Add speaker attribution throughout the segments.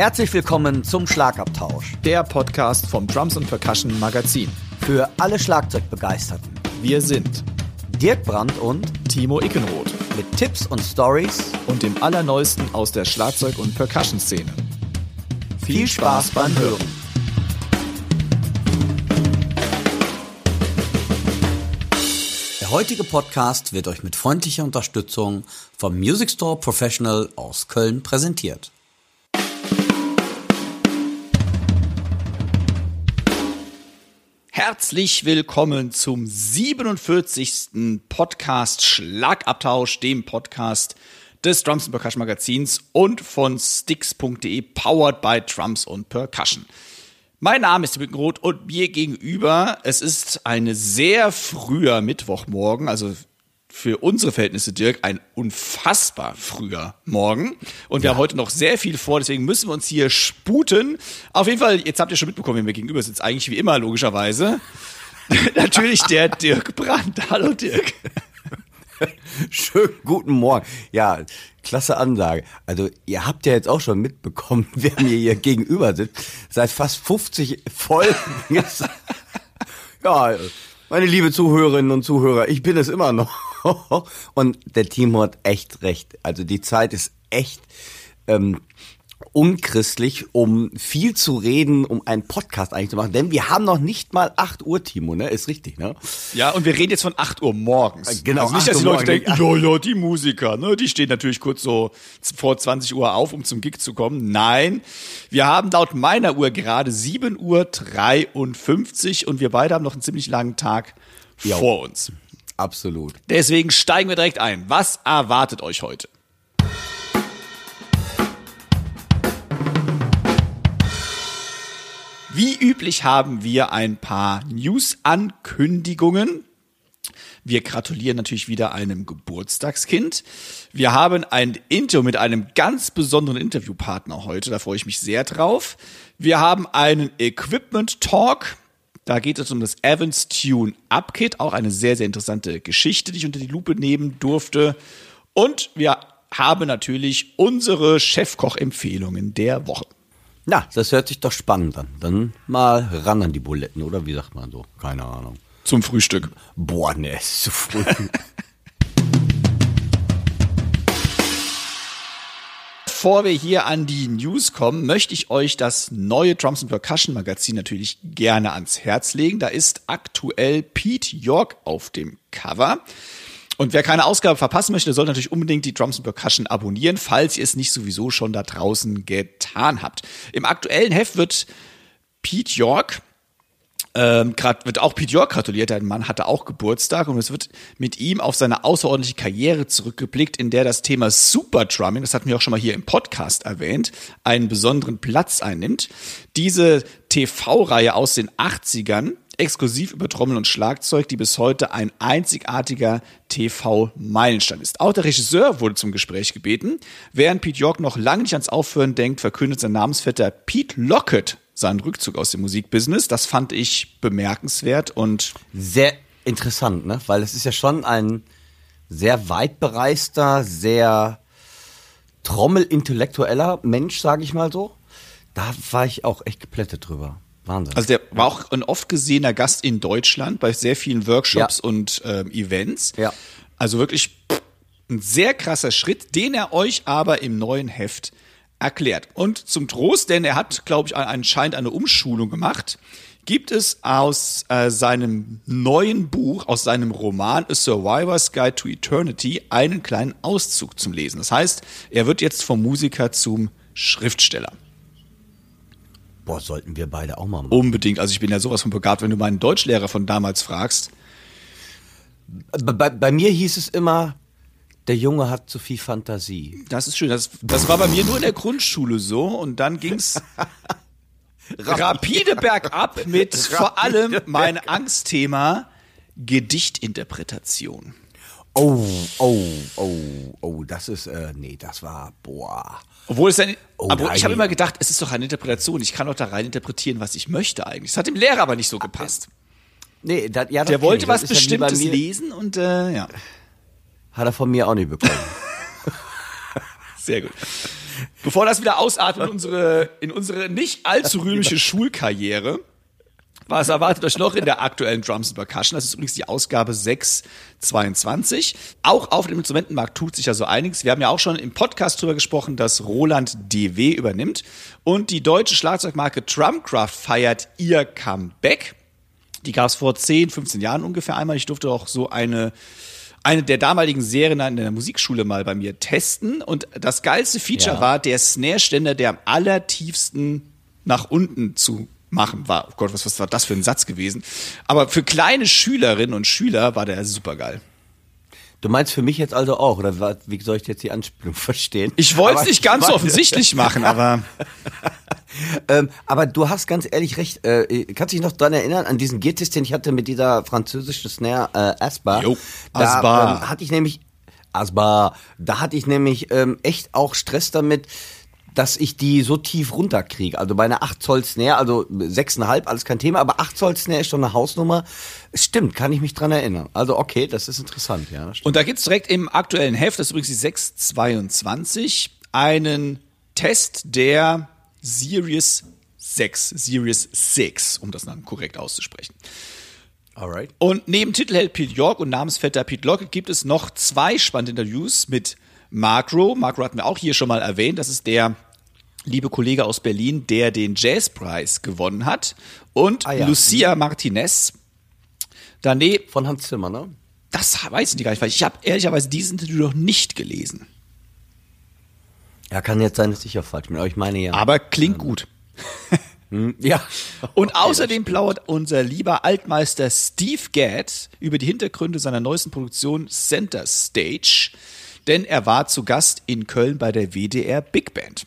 Speaker 1: Herzlich willkommen zum Schlagabtausch.
Speaker 2: Der Podcast vom Drums und Percussion Magazin.
Speaker 1: Für alle Schlagzeugbegeisterten.
Speaker 2: Wir sind
Speaker 1: Dirk Brandt und
Speaker 2: Timo Ickenroth.
Speaker 1: Mit Tipps und Stories
Speaker 2: und dem Allerneuesten aus der Schlagzeug- und Percussion-Szene.
Speaker 1: Viel Spaß beim Hören. Der heutige Podcast wird euch mit freundlicher Unterstützung vom Music Store Professional aus Köln präsentiert.
Speaker 2: Herzlich willkommen zum 47. Podcast Schlagabtausch, dem Podcast des Drums and Percussion Magazins und von Sticks.de, powered by Drums und Percussion. Mein Name ist Mückenroth und mir gegenüber, es ist eine sehr früher Mittwochmorgen, also für unsere Verhältnisse, Dirk, ein unfassbar früher Morgen. Und wir ja. haben heute noch sehr viel vor, deswegen müssen wir uns hier sputen. Auf jeden Fall, jetzt habt ihr schon mitbekommen, wer mir gegenüber sitzt. Eigentlich wie immer, logischerweise. Natürlich der Dirk Brandt. Hallo Dirk.
Speaker 1: Schönen guten Morgen. Ja, klasse Ansage. Also ihr habt ja jetzt auch schon mitbekommen, wer mir hier gegenüber sitzt. Seit fast 50 Folgen. ja, meine liebe Zuhörerinnen und Zuhörer, ich bin es immer noch. und der Timo hat echt recht. Also die Zeit ist echt ähm, unchristlich, um viel zu reden, um einen Podcast eigentlich zu machen. Denn wir haben noch nicht mal 8 Uhr, Timo, ne? Ist richtig, ne?
Speaker 2: Ja, und wir reden jetzt von 8 Uhr morgens.
Speaker 1: Äh, genau.
Speaker 2: Also nicht, dass die Leute denken, ja, ja, die Musiker, ne? Die stehen natürlich kurz so vor 20 Uhr auf, um zum Gig zu kommen. Nein, wir haben laut meiner Uhr gerade 7 Uhr 53 und wir beide haben noch einen ziemlich langen Tag jo. vor uns.
Speaker 1: Absolut.
Speaker 2: Deswegen steigen wir direkt ein. Was erwartet euch heute? Wie üblich haben wir ein paar News-Ankündigungen. Wir gratulieren natürlich wieder einem Geburtstagskind. Wir haben ein Interview mit einem ganz besonderen Interviewpartner heute. Da freue ich mich sehr drauf. Wir haben einen Equipment Talk. Da geht es um das Evans Tune Up Kit. Auch eine sehr, sehr interessante Geschichte, die ich unter die Lupe nehmen durfte. Und wir haben natürlich unsere Chefkoch-Empfehlungen der Woche.
Speaker 1: Na, das hört sich doch spannend an. Dann mal ran an die Buletten, oder wie sagt man so? Keine Ahnung.
Speaker 2: Zum Frühstück.
Speaker 1: Boah, ne, ist zu früh.
Speaker 2: Bevor wir hier an die News kommen, möchte ich euch das neue Drums and Percussion Magazin natürlich gerne ans Herz legen. Da ist aktuell Pete York auf dem Cover. Und wer keine Ausgabe verpassen möchte, soll natürlich unbedingt die Drums and Percussion abonnieren, falls ihr es nicht sowieso schon da draußen getan habt. Im aktuellen Heft wird Pete York ähm, grad, wird auch Pete York gratuliert, der Mann hatte auch Geburtstag und es wird mit ihm auf seine außerordentliche Karriere zurückgeblickt, in der das Thema Super Drumming, das hatten wir auch schon mal hier im Podcast erwähnt, einen besonderen Platz einnimmt. Diese TV-Reihe aus den 80ern exklusiv über Trommel und Schlagzeug, die bis heute ein einzigartiger TV-Meilenstein ist. Auch der Regisseur wurde zum Gespräch gebeten. Während Pete York noch lange nicht ans Aufhören denkt, verkündet sein Namensvetter Pete Lockett seinen Rückzug aus dem Musikbusiness. Das fand ich bemerkenswert und
Speaker 1: sehr interessant, ne? Weil es ist ja schon ein sehr weit bereister, sehr trommelintellektueller Mensch, sage ich mal so. Da war ich auch echt geplättet drüber. Wahnsinn.
Speaker 2: Also der war auch ein oft gesehener Gast in Deutschland bei sehr vielen Workshops ja. und ähm, Events.
Speaker 1: Ja.
Speaker 2: Also wirklich ein sehr krasser Schritt, den er euch aber im neuen Heft erklärt. Und zum Trost, denn er hat, glaube ich, anscheinend eine Umschulung gemacht, gibt es aus äh, seinem neuen Buch, aus seinem Roman A Survivor's Guide to Eternity einen kleinen Auszug zum Lesen. Das heißt, er wird jetzt vom Musiker zum Schriftsteller.
Speaker 1: Boah, sollten wir beide auch mal machen.
Speaker 2: Unbedingt. Also ich bin ja sowas von begabt, wenn du meinen Deutschlehrer von damals fragst.
Speaker 1: Bei, bei mir hieß es immer, der Junge hat zu viel Fantasie.
Speaker 2: Das ist schön. Das, das war bei mir nur in der Grundschule so und dann ging's rapide bergab mit vor allem mein Angstthema Gedichtinterpretation.
Speaker 1: Oh, oh, oh, oh, das ist, äh, nee, das war, boah.
Speaker 2: Obwohl es dann, oh, aber ich habe immer gedacht, es ist doch eine Interpretation. Ich kann doch da rein interpretieren, was ich möchte eigentlich. Das hat dem Lehrer aber nicht so gepasst.
Speaker 1: Nee, das, ja,
Speaker 2: Der wollte was Bestimmtes lesen und, äh, ja.
Speaker 1: Hat er von mir auch nicht bekommen.
Speaker 2: Sehr gut. Bevor das wieder ausartet in unsere, in unsere nicht allzu rühmliche Schulkarriere, was erwartet euch noch in der aktuellen Drums Percussion? Das ist übrigens die Ausgabe 622. Auch auf dem Instrumentenmarkt tut sich ja so einiges. Wir haben ja auch schon im Podcast drüber gesprochen, dass Roland DW übernimmt. Und die deutsche Schlagzeugmarke Drumcraft feiert ihr Comeback. Die gab es vor 10, 15 Jahren ungefähr einmal. Ich durfte auch so eine eine der damaligen Serien in der Musikschule mal bei mir testen und das geilste Feature
Speaker 1: Ja.
Speaker 2: war der Snare-Ständer, der am allertiefsten nach unten zu machen war. Oh Gott, was, was war das für ein Satz gewesen? Aber für kleine Schülerinnen und Schüler war der super geil.
Speaker 1: Du meinst für mich jetzt also auch, oder wie soll ich jetzt die Anspielung verstehen?
Speaker 2: Ich wollte es nicht ganz so offensichtlich machen, aber
Speaker 1: Ähm, aber du hast ganz ehrlich recht. Äh, kannst dich noch dran erinnern an diesen Giertest, den ich hatte mit dieser französischen Snare äh, Asbar?
Speaker 2: Jo,
Speaker 1: Da
Speaker 2: Asbar.
Speaker 1: Ähm, hatte ich nämlich Asbar. Da hatte ich nämlich ähm, echt auch Stress damit, dass ich die so tief runterkriege. Also bei einer 8 Zoll Snare, also 6,5, alles kein Thema, aber 8 Zoll Snare ist schon eine Hausnummer. Stimmt, kann ich mich dran erinnern. Also okay, das ist interessant, ja. Stimmt.
Speaker 2: Und da gibt's direkt im aktuellen Heft, das ist übrigens die 622, einen Test der Series 6, Series 6, um das dann korrekt auszusprechen.
Speaker 1: Alright.
Speaker 2: Und neben Titelheld Pete York und Namensvetter Pete Lockett gibt es noch zwei spannende Interviews mit Mark Rowe. Mark Rowe hatten wir auch hier schon mal erwähnt. Das ist der liebe Kollege aus Berlin, der den Jazzpreis gewonnen hat. Und
Speaker 1: Ah ja.
Speaker 2: Lucia Martinez. Daneben,
Speaker 1: Von Hans Zimmer, ne?
Speaker 2: das weiß ich gar nicht, weil ich habe ehrlicherweise dieses Interview noch nicht gelesen.
Speaker 1: Ja, kann jetzt sein, dass ich auch falsch bin, aber ich meine ja.
Speaker 2: Aber klingt gut.
Speaker 1: Hm, ja.
Speaker 2: Und außerdem plaudert unser lieber Altmeister Steve Gadd über die Hintergründe seiner neuesten Produktion Center Stage, denn er war zu Gast in Köln bei der WDR Big Band.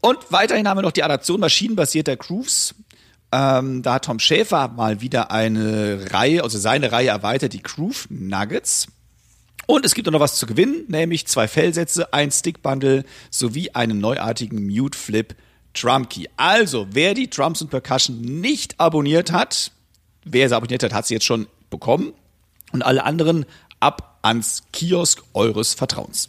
Speaker 2: Und weiterhin haben wir noch die Adaption maschinenbasierter Grooves. Ähm, da hat Tom Schäfer mal wieder eine Reihe, also seine Reihe erweitert, die Groove Nuggets. Und es gibt auch noch was zu gewinnen, nämlich zwei Fellsätze, ein Stickbundle sowie einen neuartigen Mute Flip Drum Key. Also, wer die Drums und Percussion nicht abonniert hat, wer sie abonniert hat, hat sie jetzt schon bekommen. Und alle anderen ab ans Kiosk eures Vertrauens.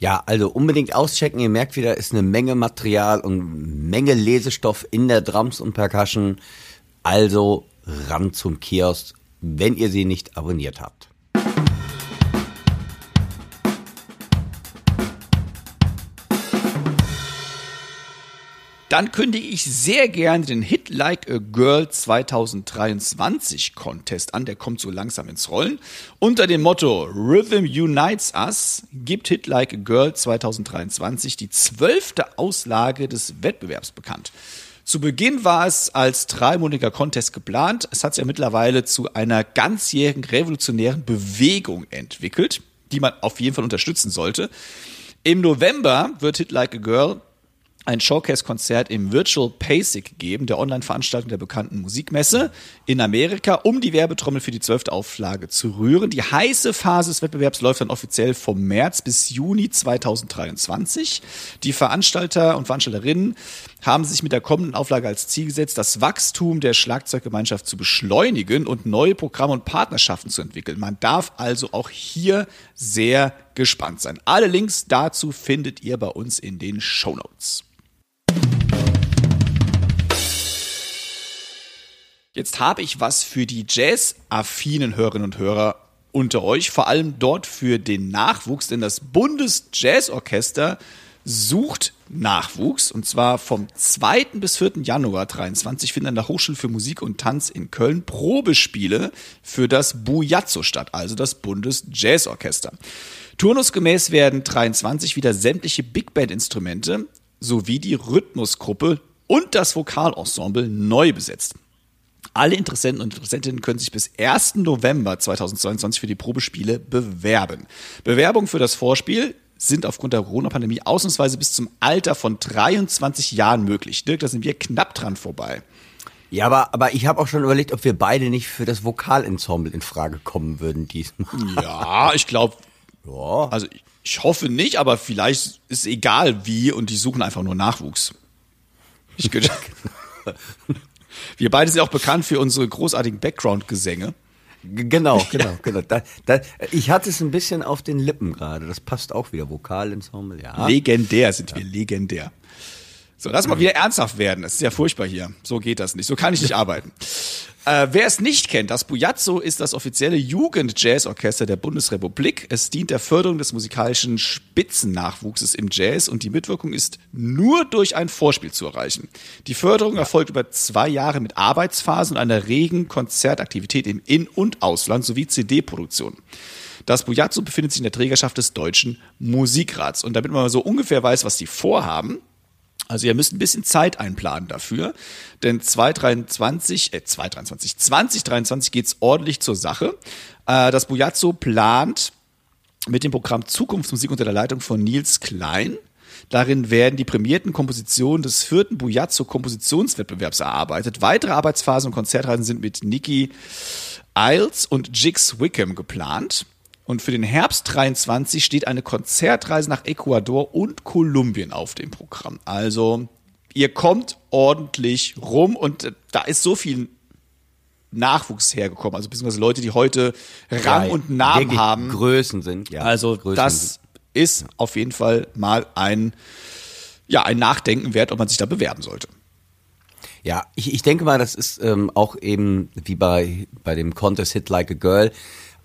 Speaker 1: Ja, also unbedingt auschecken. Ihr merkt wieder, ist eine Menge Material und Menge Lesestoff in der Drums und Percussion. Also ran zum Kiosk, wenn ihr sie nicht abonniert habt.
Speaker 2: Dann kündige ich sehr gerne den Hit Like a Girl 2023 Contest an. Der kommt so langsam ins Rollen. Unter dem Motto Rhythm Unites Us gibt Hit Like a Girl 2023 die zwölfte Auslage des Wettbewerbs bekannt. Zu Beginn war es als dreimonatiger Contest geplant. Es hat sich ja mittlerweile zu einer ganzjährigen revolutionären Bewegung entwickelt, die man auf jeden Fall unterstützen sollte. Im November wird Hit Like a Girl ein Showcase-Konzert im Virtual Basic geben, der Online-Veranstaltung der bekannten Musikmesse in Amerika, um die Werbetrommel für die zwölfte Auflage zu rühren. Die heiße Phase des Wettbewerbs läuft dann offiziell vom März bis Juni 2023. Die Veranstalter und Veranstalterinnen haben sich mit der kommenden Auflage als Ziel gesetzt, das Wachstum der Schlagzeuggemeinschaft zu beschleunigen und neue Programme und Partnerschaften zu entwickeln. Man darf also auch hier sehr gespannt sein. Alle Links dazu findet ihr bei uns in den Show Notes. Jetzt habe ich was für die Jazz-affinen Hörerinnen und Hörer unter euch, vor allem dort für den Nachwuchs, denn das Bundesjazzorchester sucht Nachwuchs und zwar vom 2. bis 4. Januar 23 finden an der Hochschule für Musik und Tanz in Köln Probespiele für das Bujazzo statt, also das Bundesjazzorchester. Turnusgemäß werden 23 wieder sämtliche Big Band Instrumente sowie die Rhythmusgruppe und das Vokalensemble neu besetzt. Alle Interessenten und Interessentinnen können sich bis 1. November 2022 für die Probespiele bewerben. Bewerbungen für das Vorspiel sind aufgrund der Corona-Pandemie ausnahmsweise bis zum Alter von 23 Jahren möglich. Dirk, da sind wir knapp dran vorbei.
Speaker 1: Ja, aber, aber ich habe auch schon überlegt, ob wir beide nicht für das Vokalensemble in Frage kommen würden diesmal.
Speaker 2: Ja, ich glaube,
Speaker 1: Ja.
Speaker 2: also ich, ich hoffe nicht, aber vielleicht ist egal wie und die suchen einfach nur Nachwuchs. Ich könnte- wir beide sind auch bekannt für unsere großartigen Background-Gesänge.
Speaker 1: Genau, genau, genau. Da, da, ich hatte es ein bisschen auf den Lippen gerade. Das passt auch wieder. Vokalensemble, ja.
Speaker 2: Legendär sind wir, legendär. So, lass mal wieder ernsthaft werden. Das ist ja furchtbar hier. So geht das nicht. So kann ich nicht arbeiten. Äh, wer es nicht kennt, das Bujazzo ist das offizielle Jugend-Jazz-Orchester der Bundesrepublik. Es dient der Förderung des musikalischen Spitzennachwuchses im Jazz und die Mitwirkung ist nur durch ein Vorspiel zu erreichen. Die Förderung erfolgt über zwei Jahre mit Arbeitsphasen und einer regen Konzertaktivität im In- und Ausland sowie CD-Produktion. Das Bujazzo befindet sich in der Trägerschaft des Deutschen Musikrats. Und damit man so ungefähr weiß, was die vorhaben, also ihr müsst ein bisschen Zeit einplanen dafür, denn 2023, äh 2023, 2023 geht's ordentlich zur Sache. Äh, das Bujazzo plant mit dem Programm Zukunftsmusik unter der Leitung von Nils Klein. Darin werden die prämierten Kompositionen des vierten Bujazzo Kompositionswettbewerbs erarbeitet. Weitere Arbeitsphasen und Konzertreisen sind mit Nikki Isles und Jigs Wickham geplant. Und für den Herbst 23 steht eine Konzertreise nach Ecuador und Kolumbien auf dem Programm. Also ihr kommt ordentlich rum und äh, da ist so viel Nachwuchs hergekommen. Also beziehungsweise Leute, die heute Rang
Speaker 1: Ja,
Speaker 2: und Namen haben.
Speaker 1: Größen sind, ja.
Speaker 2: Also
Speaker 1: Größen
Speaker 2: das ist auf jeden Fall mal ein, ja, ein Nachdenken wert, ob man sich da bewerben sollte.
Speaker 1: Ja, ich, ich denke mal, das ist ähm, auch eben wie bei, bei dem Contest Hit Like a Girl.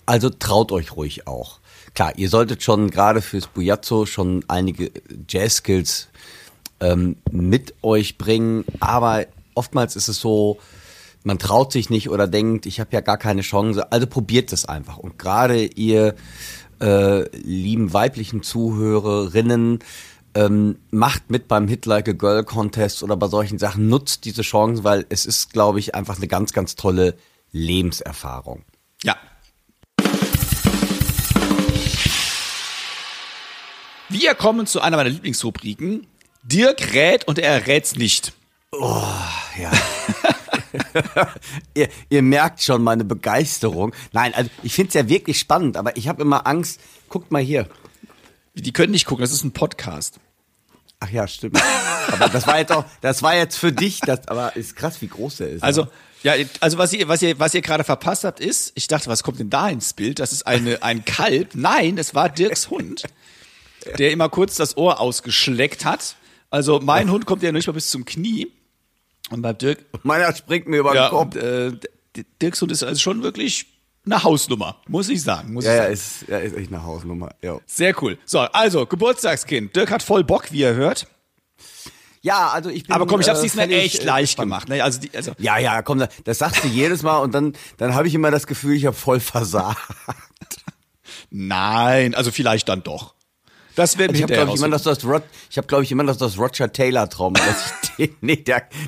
Speaker 1: Also traut euch ruhig auch. Klar, ihr solltet schon gerade fürs Bujazzo schon einige Jazz-Skills ähm, mit euch bringen, aber oftmals ist es so, man traut sich nicht oder denkt, ich habe ja gar keine Chance. Also probiert es einfach. Und gerade ihr äh, lieben weiblichen Zuhörerinnen, ähm, macht mit beim Hit Like a Girl Contest oder bei solchen Sachen, nutzt diese Chancen, weil es ist, glaube ich, einfach eine ganz, ganz tolle Lebenserfahrung.
Speaker 2: Ja. Wir kommen zu einer meiner Lieblingsrubriken. Dirk rät und er rät's nicht.
Speaker 1: Ja. ihr, ihr merkt schon meine Begeisterung. Nein, also ich finde es ja wirklich spannend, aber ich habe immer Angst. Guckt mal hier.
Speaker 2: Die können nicht gucken, das ist ein Podcast.
Speaker 1: Ach ja, stimmt. aber das war jetzt auch, das war jetzt für dich, das, aber ist krass, wie groß der ist.
Speaker 2: Also, ja, also was ihr, was ihr, was ihr gerade verpasst habt, ist, ich dachte, was kommt denn da ins Bild? Das ist eine, ein Kalb. Nein, das war Dirks Hund, der immer kurz das Ohr ausgeschleckt hat. Also mein Hund kommt ja nicht mal bis zum Knie. Und bei Dirk,
Speaker 1: meiner springt mir über den
Speaker 2: ja,
Speaker 1: Kopf.
Speaker 2: und, äh, Dirks Hund ist also schon wirklich eine Hausnummer, muss ich sagen. Muss
Speaker 1: Ja,
Speaker 2: ich
Speaker 1: ja,
Speaker 2: sagen.
Speaker 1: ist, ja, ist echt eine Hausnummer. Ja.
Speaker 2: Sehr cool. So, also, Geburtstagskind. Dirk hat voll Bock, wie ihr hört.
Speaker 1: ja, also ich bin.
Speaker 2: Aber komm, ich hab's
Speaker 1: äh,
Speaker 2: diesmal echt
Speaker 1: äh,
Speaker 2: leicht gemacht. Ne? Also, die, also,
Speaker 1: Ja, ja, komm, das- das sagst du jedes Mal und dann, dann habe ich immer das Gefühl, ich habe voll versagt.
Speaker 2: nein, also vielleicht dann doch. Das werden wir
Speaker 1: Ich habe glaube ich immer
Speaker 2: rausfinden.
Speaker 1: noch das Rod, ich habe glaube ich immer noch das Roger Taylor Trauma, dass ich den,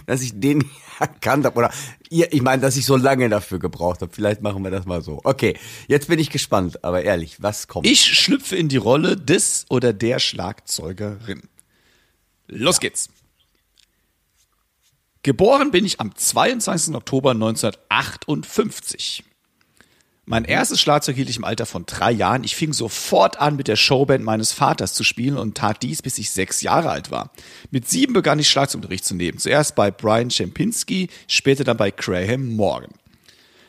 Speaker 1: dass ich den nicht erkannt habe oder ihr, ich meine, dass ich so lange dafür gebraucht habe. Vielleicht machen wir das mal so. Okay, jetzt bin ich gespannt, aber ehrlich, was kommt?
Speaker 2: Ich schlüpfe in die Rolle des oder der Schlagzeugerin. Los geht's. Geboren bin ich am 22. Oktober 1958. Mein erstes Schlagzeug hielt ich im Alter von drei Jahren. Ich fing sofort an, mit der Showband meines Vaters zu spielen und tat dies, bis ich sechs Jahre alt war. Mit sieben begann ich Schlagzeugunterricht zu nehmen. Zuerst bei Brian Czempinski, später dann bei Graham Morgan.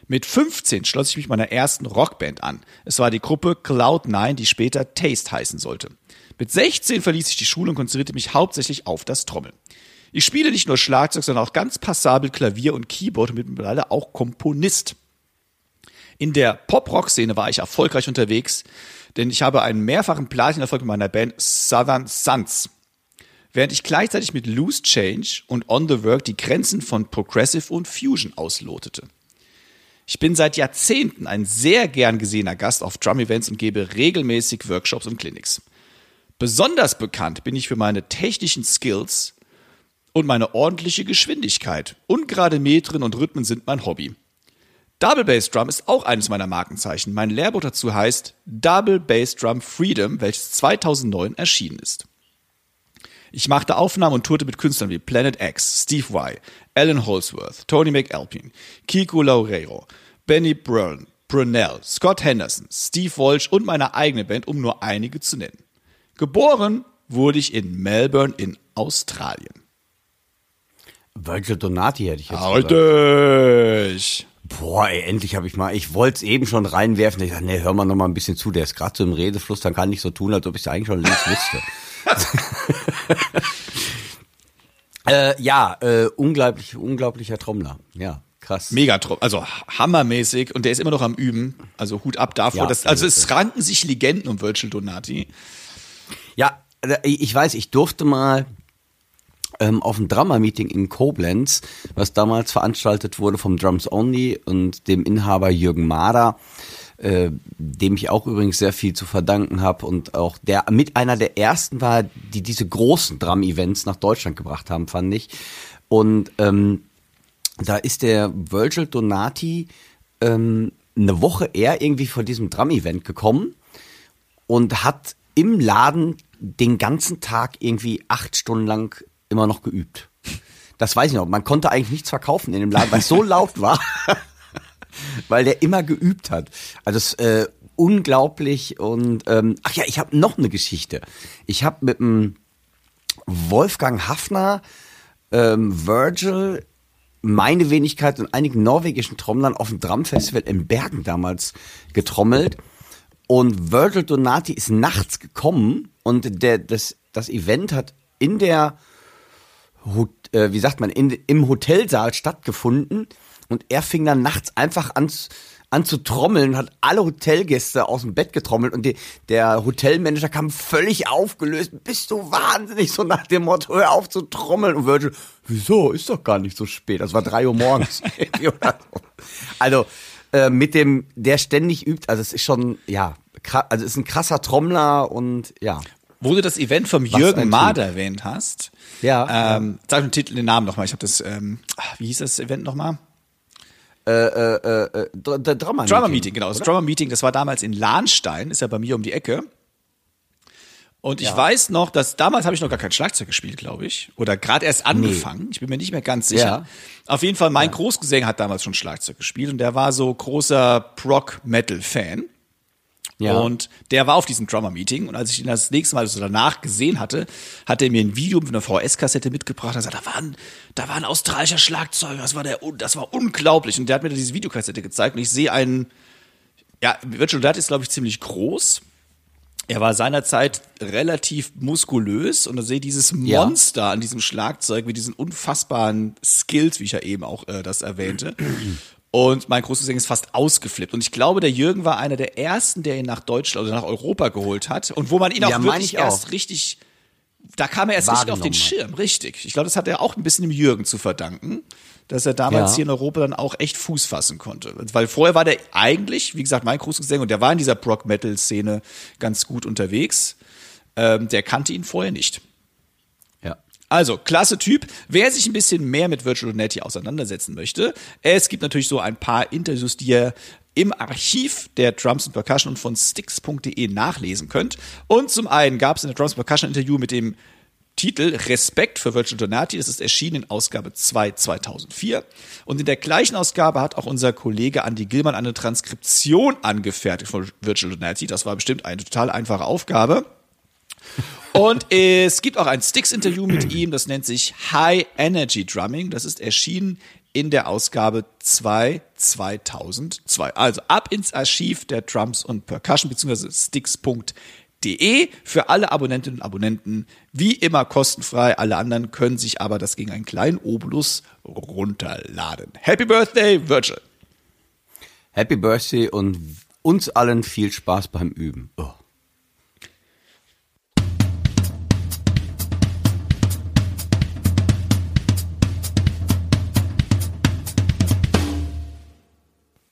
Speaker 2: Mit 15 schloss ich mich meiner ersten Rockband an. Es war die Gruppe Cloud9, die später Taste heißen sollte. Mit 16 verließ ich die Schule und konzentrierte mich hauptsächlich auf das Trommeln. Ich spiele nicht nur Schlagzeug, sondern auch ganz passabel Klavier und Keyboard und mittlerweile auch Komponist. In der Pop-Rock-Szene war ich erfolgreich unterwegs, denn ich habe einen mehrfachen Platin-Erfolg mit meiner Band Southern Sons. Während ich gleichzeitig mit Loose Change und On the Work die Grenzen von Progressive und Fusion auslotete. Ich bin seit Jahrzehnten ein sehr gern gesehener Gast auf Drum-Events und gebe regelmäßig Workshops und Clinics. Besonders bekannt bin ich für meine technischen Skills und meine ordentliche Geschwindigkeit. Ungerade Metren und Rhythmen sind mein Hobby. Double Bass Drum ist auch eines meiner Markenzeichen. Mein Lehrbuch dazu heißt Double Bass Drum Freedom, welches 2009 erschienen ist. Ich machte Aufnahmen und tourte mit Künstlern wie Planet X, Steve Y, Alan Holsworth, Tony McAlpin, Kiko Laureiro, Benny Brun, Brunel, Scott Henderson, Steve Walsh und meine eigene Band, um nur einige zu nennen. Geboren wurde ich in Melbourne in Australien.
Speaker 1: Virgil Donati hätte ich jetzt gesagt. Boah, ey, endlich habe ich mal, ich wollte es eben schon reinwerfen. Ich dachte, nee, hör mal noch mal ein bisschen zu, der ist gerade so im Redefluss, dann kann ich so tun, als ob ich es eigentlich schon längst wüsste. äh, ja, äh, unglaublich, unglaublicher Trommler. Ja, krass.
Speaker 2: Mega also hammermäßig und der ist immer noch am Üben. Also Hut ab davor.
Speaker 1: Ja,
Speaker 2: dass, also
Speaker 1: also,
Speaker 2: es ranken sich Legenden um Virgil Donati.
Speaker 1: Ja, äh, ich weiß, ich durfte mal ähm, auf ein Drama-Meeting in Koblenz, was damals veranstaltet wurde vom Drums Only und dem Inhaber Jürgen Mader, äh, dem ich auch übrigens sehr viel zu verdanken habe und auch der mit einer der ersten war, die diese großen Drum-Events nach Deutschland gebracht haben, fand ich. Und ähm, da ist der Virgil Donati ähm, eine Woche eher irgendwie vor diesem Drum-Event gekommen und hat im Laden den ganzen Tag irgendwie acht Stunden lang immer noch geübt. Das weiß ich noch. Man konnte eigentlich nichts verkaufen in dem Laden, weil es so laut war, weil der immer geübt hat. Also es äh, unglaublich und ähm, ach ja, ich habe noch eine Geschichte. Ich habe mit dem Wolfgang Hafner, ähm, Virgil, meine Wenigkeit und einigen norwegischen Trommlern auf dem Drumfestival in Bergen damals getrommelt. Und Virgil Donati ist nachts gekommen und der, das, das Event hat in der wie sagt man, in, im Hotelsaal stattgefunden und er fing dann nachts einfach an, an zu trommeln, hat alle Hotelgäste aus dem Bett getrommelt und die, der Hotelmanager kam völlig aufgelöst. Bist du wahnsinnig? So nach dem Motto, hör auf zu trommeln. Und Virgil, wieso? Ist doch gar nicht so spät. Das war drei Uhr morgens. also, äh, mit dem, der ständig übt, also es ist schon, ja, also es ist ein krasser Trommler und ja.
Speaker 2: Wo du das Event vom Jürgen Mader erwähnt hast,
Speaker 1: ja,
Speaker 2: ähm, sag den Titel, den Namen nochmal. Ich habe das, ähm, wie hieß das Event nochmal?
Speaker 1: Äh, äh, äh, Drummer Meeting.
Speaker 2: Drummer Meeting, genau. Das Drummer Meeting, das war damals in Lahnstein, ist ja bei mir um die Ecke. Und ich ja. weiß noch, dass damals habe ich noch gar kein Schlagzeug gespielt, glaube ich. Oder gerade erst angefangen. Nee. Ich bin mir nicht mehr ganz sicher. Ja. Auf jeden Fall, mein ja. Großgesang hat damals schon Schlagzeug gespielt und der war so großer Proc-Metal-Fan. Ja. Und der war auf diesem Drummer-Meeting und als ich ihn das nächste Mal so danach gesehen hatte, hat er mir ein Video mit einer VS-Kassette mitgebracht. Er sagt, da war ein, da war ein australischer Schlagzeuger, das war der, das war unglaublich. Und der hat mir diese Videokassette gezeigt und ich sehe einen, ja, Virtual Dad ist glaube ich ziemlich groß. Er war seinerzeit relativ muskulös und da sehe dieses Monster ja. an diesem Schlagzeug mit diesen unfassbaren Skills, wie ich ja eben auch äh, das erwähnte. Und mein Großcousin ist fast ausgeflippt. Und ich glaube, der Jürgen war einer der ersten, der ihn nach Deutschland oder nach Europa geholt hat. Und wo man ihn auch ja, wirklich erst auch. richtig, da kam er erst richtig auf den Schirm, richtig. Ich glaube, das hat er auch ein bisschen dem Jürgen zu verdanken, dass er damals ja. hier in Europa dann auch echt Fuß fassen konnte. Weil vorher war der eigentlich, wie gesagt, mein Großcousin, und der war in dieser Proc-Metal-Szene ganz gut unterwegs. Ähm, der kannte ihn vorher nicht. Also, klasse Typ. Wer sich ein bisschen mehr mit Virtual Reality auseinandersetzen möchte, es gibt natürlich so ein paar Interviews, die ihr im Archiv der Drums and Percussion und von sticks.de nachlesen könnt. Und zum einen gab es in der Drums Percussion Interview mit dem Titel Respekt für Virtual Donati. Das ist erschienen in Ausgabe 2 2004. Und in der gleichen Ausgabe hat auch unser Kollege Andy Gilman eine Transkription angefertigt von Virtual Donati. Das war bestimmt eine total einfache Aufgabe. Und es gibt auch ein Sticks-Interview mit ihm, das nennt sich High Energy Drumming. Das ist erschienen in der Ausgabe 2 2002. Also ab ins Archiv der Drums und Percussion bzw. sticks.de für alle Abonnentinnen und Abonnenten. Wie immer kostenfrei. Alle anderen können sich aber das gegen einen kleinen Obolus runterladen. Happy Birthday, Virgil!
Speaker 1: Happy Birthday und uns allen viel Spaß beim Üben. Oh.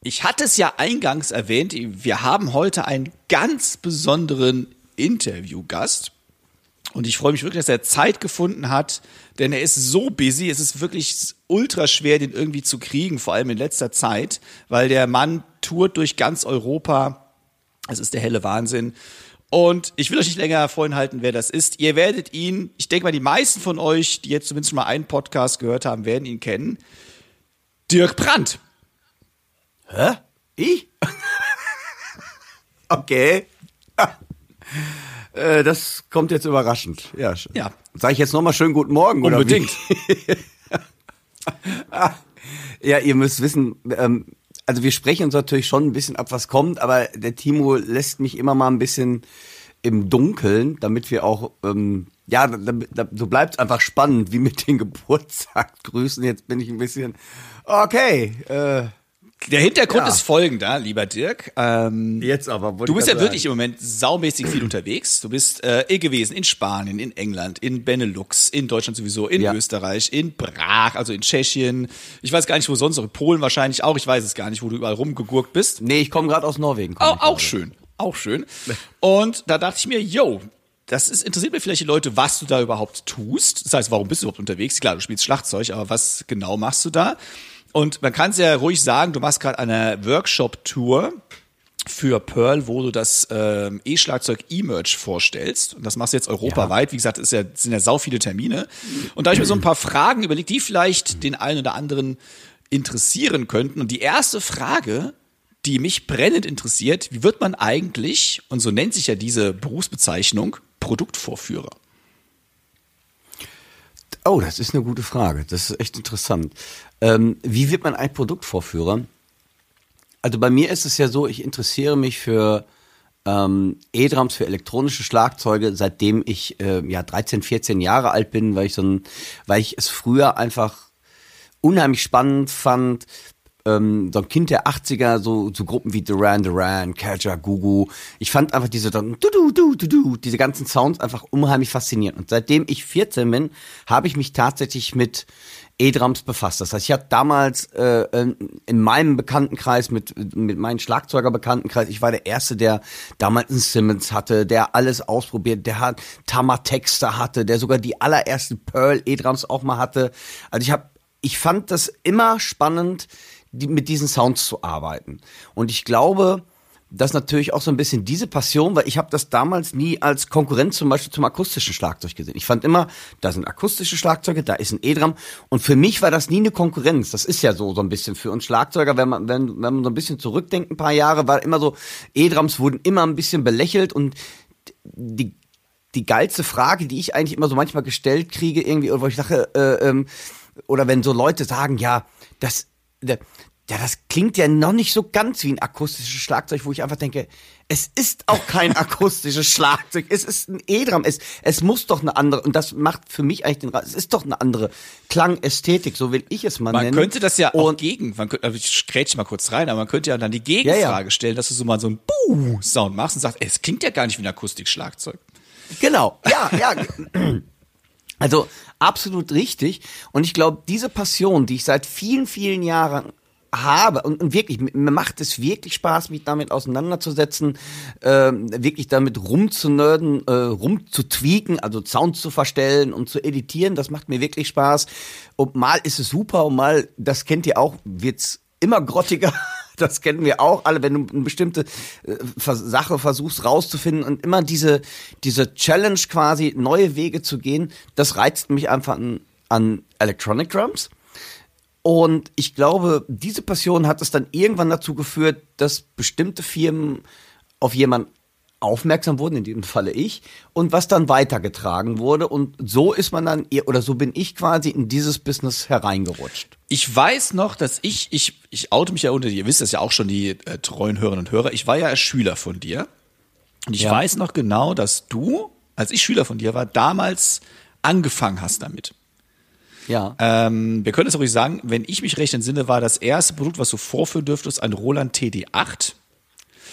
Speaker 2: Ich hatte es ja eingangs erwähnt, wir haben heute einen ganz besonderen Interviewgast. Und ich freue mich wirklich, dass er Zeit gefunden hat, denn er ist so busy. Es ist wirklich ultra schwer, den irgendwie zu kriegen, vor allem in letzter Zeit, weil der Mann tourt durch ganz Europa. Es ist der helle Wahnsinn. Und ich will euch nicht länger vorenthalten, wer das ist. Ihr werdet ihn, ich denke mal, die meisten von euch, die jetzt zumindest mal einen Podcast gehört haben, werden ihn kennen. Dirk Brandt.
Speaker 1: Hä? Ich? okay. äh, das kommt jetzt überraschend. Ja. ja. Sag ich jetzt nochmal schönen guten Morgen,
Speaker 2: Unbedingt.
Speaker 1: ja, ihr müsst wissen, ähm, also wir sprechen uns natürlich schon ein bisschen ab, was kommt, aber der Timo lässt mich immer mal ein bisschen im Dunkeln, damit wir auch, ähm, ja, da, da, so bleibt einfach spannend, wie mit den Geburtstagsgrüßen. Jetzt bin ich ein bisschen, okay, äh,
Speaker 2: der Hintergrund
Speaker 1: Ja.
Speaker 2: ist folgender, lieber Dirk. Ähm,
Speaker 1: Jetzt aber.
Speaker 2: du bist ja
Speaker 1: grad
Speaker 2: wirklich im Moment saumäßig viel unterwegs. Du bist äh, eh gewesen in Spanien, in England, in Benelux, in Deutschland sowieso, in
Speaker 1: Ja.
Speaker 2: Österreich, in Prag, also in Tschechien. Ich weiß gar nicht, wo sonst noch. In Polen wahrscheinlich auch. Ich weiß es gar nicht, wo du überall rumgegurkt bist.
Speaker 1: sagen. Nee, ich komme gerade aus Norwegen.
Speaker 2: Auch, auch schön, auch schön. Und da dachte ich mir, yo, das ist, interessiert mir vielleicht die Leute, was du da überhaupt tust. Das heißt, warum bist du überhaupt unterwegs? Klar, du spielst Schlagzeug, aber was genau machst du da? Und man kann es ja ruhig sagen, du machst gerade eine Workshop-Tour für Pearl, wo du das ähm, E-Schlagzeug E-Merge vorstellst. Und das machst du jetzt europaweit. Wie gesagt, es ist ja, sind ja sau viele Termine. Und da habe ich mir so ein paar Fragen überlegt, die vielleicht den einen oder anderen interessieren könnten. Und die erste Frage, die mich brennend interessiert, wie wird man eigentlich, und so nennt sich ja diese Berufsbezeichnung, Produktvorführer?
Speaker 1: Oh, das ist eine gute Frage. Das ist echt interessant. Ähm, wie wird man ein Produktvorführer? Also bei mir ist es ja so, ich interessiere mich für ähm, E-Drums, für elektronische Schlagzeuge, seitdem ich äh, ja 13, 14 Jahre alt bin, weil ich so ein, weil ich es früher einfach unheimlich spannend fand, ähm, so ein Kind der 80er, so, so Gruppen wie Duran Duran, Kaja, Gugu. Ich fand einfach diese du, du, du, du, du, diese ganzen Sounds einfach unheimlich faszinierend. Und seitdem ich 14 bin, habe ich mich tatsächlich mit E-Drums befasst. Das heißt, ich habe damals äh, in- in meinem Bekanntenkreis, mit, mit meinem Schlagzeugerbekanntenkreis, ich war der Erste, der damals einen Simmons hatte, der alles ausprobiert, der hat Tama-Texter hatte, der sogar die allerersten Pearl E-Drums auch mal hatte. Also ich habe ich fand das immer spannend, die, mit diesen Sounds zu arbeiten. Und ich glaube, dass natürlich auch so ein bisschen diese Passion, weil ich habe das damals nie als Konkurrenz zum Beispiel zum akustischen Schlagzeug gesehen. Ich fand immer, da sind akustische Schlagzeuge, da ist ein E-Drum. Und für mich war das nie eine Konkurrenz. Das ist ja so, so ein bisschen für uns Schlagzeuger, wenn man, wenn, wenn man so ein bisschen zurückdenkt, ein paar Jahre, war immer so, E-Drums wurden immer ein bisschen belächelt und die die geilste Frage, die ich eigentlich immer so manchmal gestellt kriege, irgendwie, oder wo ich sage, äh, ähm, oder wenn so Leute sagen, ja, das, ja, das klingt ja noch nicht so ganz wie ein akustisches Schlagzeug, wo ich einfach denke, es ist auch kein akustisches Schlagzeug, es ist ein E-Drum, es, es muss doch eine andere, und das macht für mich eigentlich den Ra- es ist doch eine andere Klangästhetik, so will ich es mal
Speaker 2: Man
Speaker 1: nennen.
Speaker 2: könnte das ja auch
Speaker 1: Und-
Speaker 2: gegen, man könnte, also ich grätsch mal kurz rein, aber man könnte ja dann die Gegenfrage
Speaker 1: Ja,
Speaker 2: stellen, dass du so mal so einen Buh-Sound machst und sagst, ey, es klingt ja gar nicht wie ein Akustikschlagzeug.
Speaker 1: Genau, ja, ja. Also absolut richtig. Und ich glaube, diese Passion, die ich seit vielen, vielen Jahren habe und, und wirklich, mir macht es wirklich Spaß, mich damit auseinanderzusetzen, ähm, wirklich damit rumzunörden, äh, rumzutweaken, also Sounds zu verstellen und zu editieren. Das macht mir wirklich Spaß. Und mal ist es super und mal, das kennt ihr auch, wird's immer grottiger. Das kennen wir auch alle, wenn du eine bestimmte äh, Sache versuchst rauszufinden und immer diese, diese Challenge quasi, neue Wege zu gehen, das reizt mich einfach an, an Electronic Drums. Und ich glaube, diese Passion hat es dann irgendwann dazu geführt, dass bestimmte Firmen auf jemanden aufmerksam wurden, in diesem Falle ich, und was dann weitergetragen wurde. Und so ist man dann, oder so bin ich quasi in dieses Business hereingerutscht.
Speaker 2: Ich weiß noch, dass ich, ich, ich oute mich ja unter dir, ihr wisst das ja auch schon, die äh, treuen Hörerinnen und Hörer, ich war ja Schüler von dir. Und ich
Speaker 1: Ja.
Speaker 2: weiß noch genau, dass du, als ich Schüler von dir war, damals angefangen hast damit.
Speaker 1: Ja.
Speaker 2: Ähm, wir können es ruhig sagen, wenn ich mich recht entsinne, war das erste Produkt, was du vorführen dürftest, ein Roland TD8.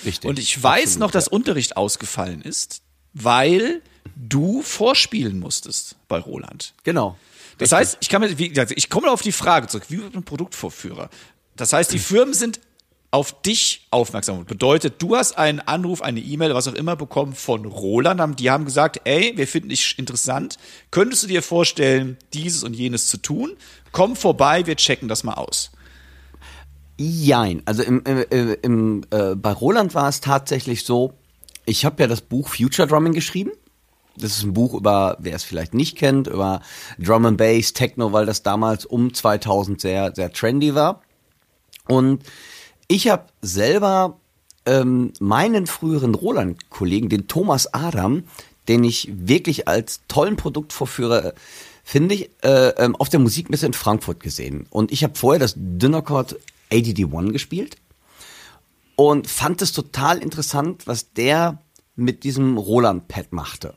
Speaker 1: Richtig.
Speaker 2: Und ich weiß
Speaker 1: Absolut,
Speaker 2: noch, dass Unterricht ausgefallen ist, weil du vorspielen musstest bei Roland.
Speaker 1: Genau.
Speaker 2: Das heißt, ich kann mir, wie gesagt, ich komme auf die Frage zurück, wie wird man Produktvorführer? Das heißt, die Firmen sind auf dich aufmerksam. Bedeutet, du hast einen Anruf, eine E-Mail, was auch immer bekommen von Roland. Die haben gesagt, ey, wir finden dich interessant. Könntest du dir vorstellen, dieses und jenes zu tun? Komm vorbei, wir checken das mal aus.
Speaker 1: Jein. Also im, im, im äh, bei Roland war es tatsächlich so, ich habe ja das Buch Future Drumming geschrieben. Das ist ein Buch über, wer es vielleicht nicht kennt, über Drum and Bass, Techno, weil das damals um 2000 sehr, sehr trendy war. Und ich habe selber ähm, meinen früheren Roland-Kollegen, den Thomas Adam, den ich wirklich als tollen Produktvorführer finde ich, äh, ähm, auf der Musikmesse in Frankfurt gesehen. Und ich habe vorher das Dünnerkord ADD1 gespielt und fand es total interessant, was der mit diesem Roland-Pad machte.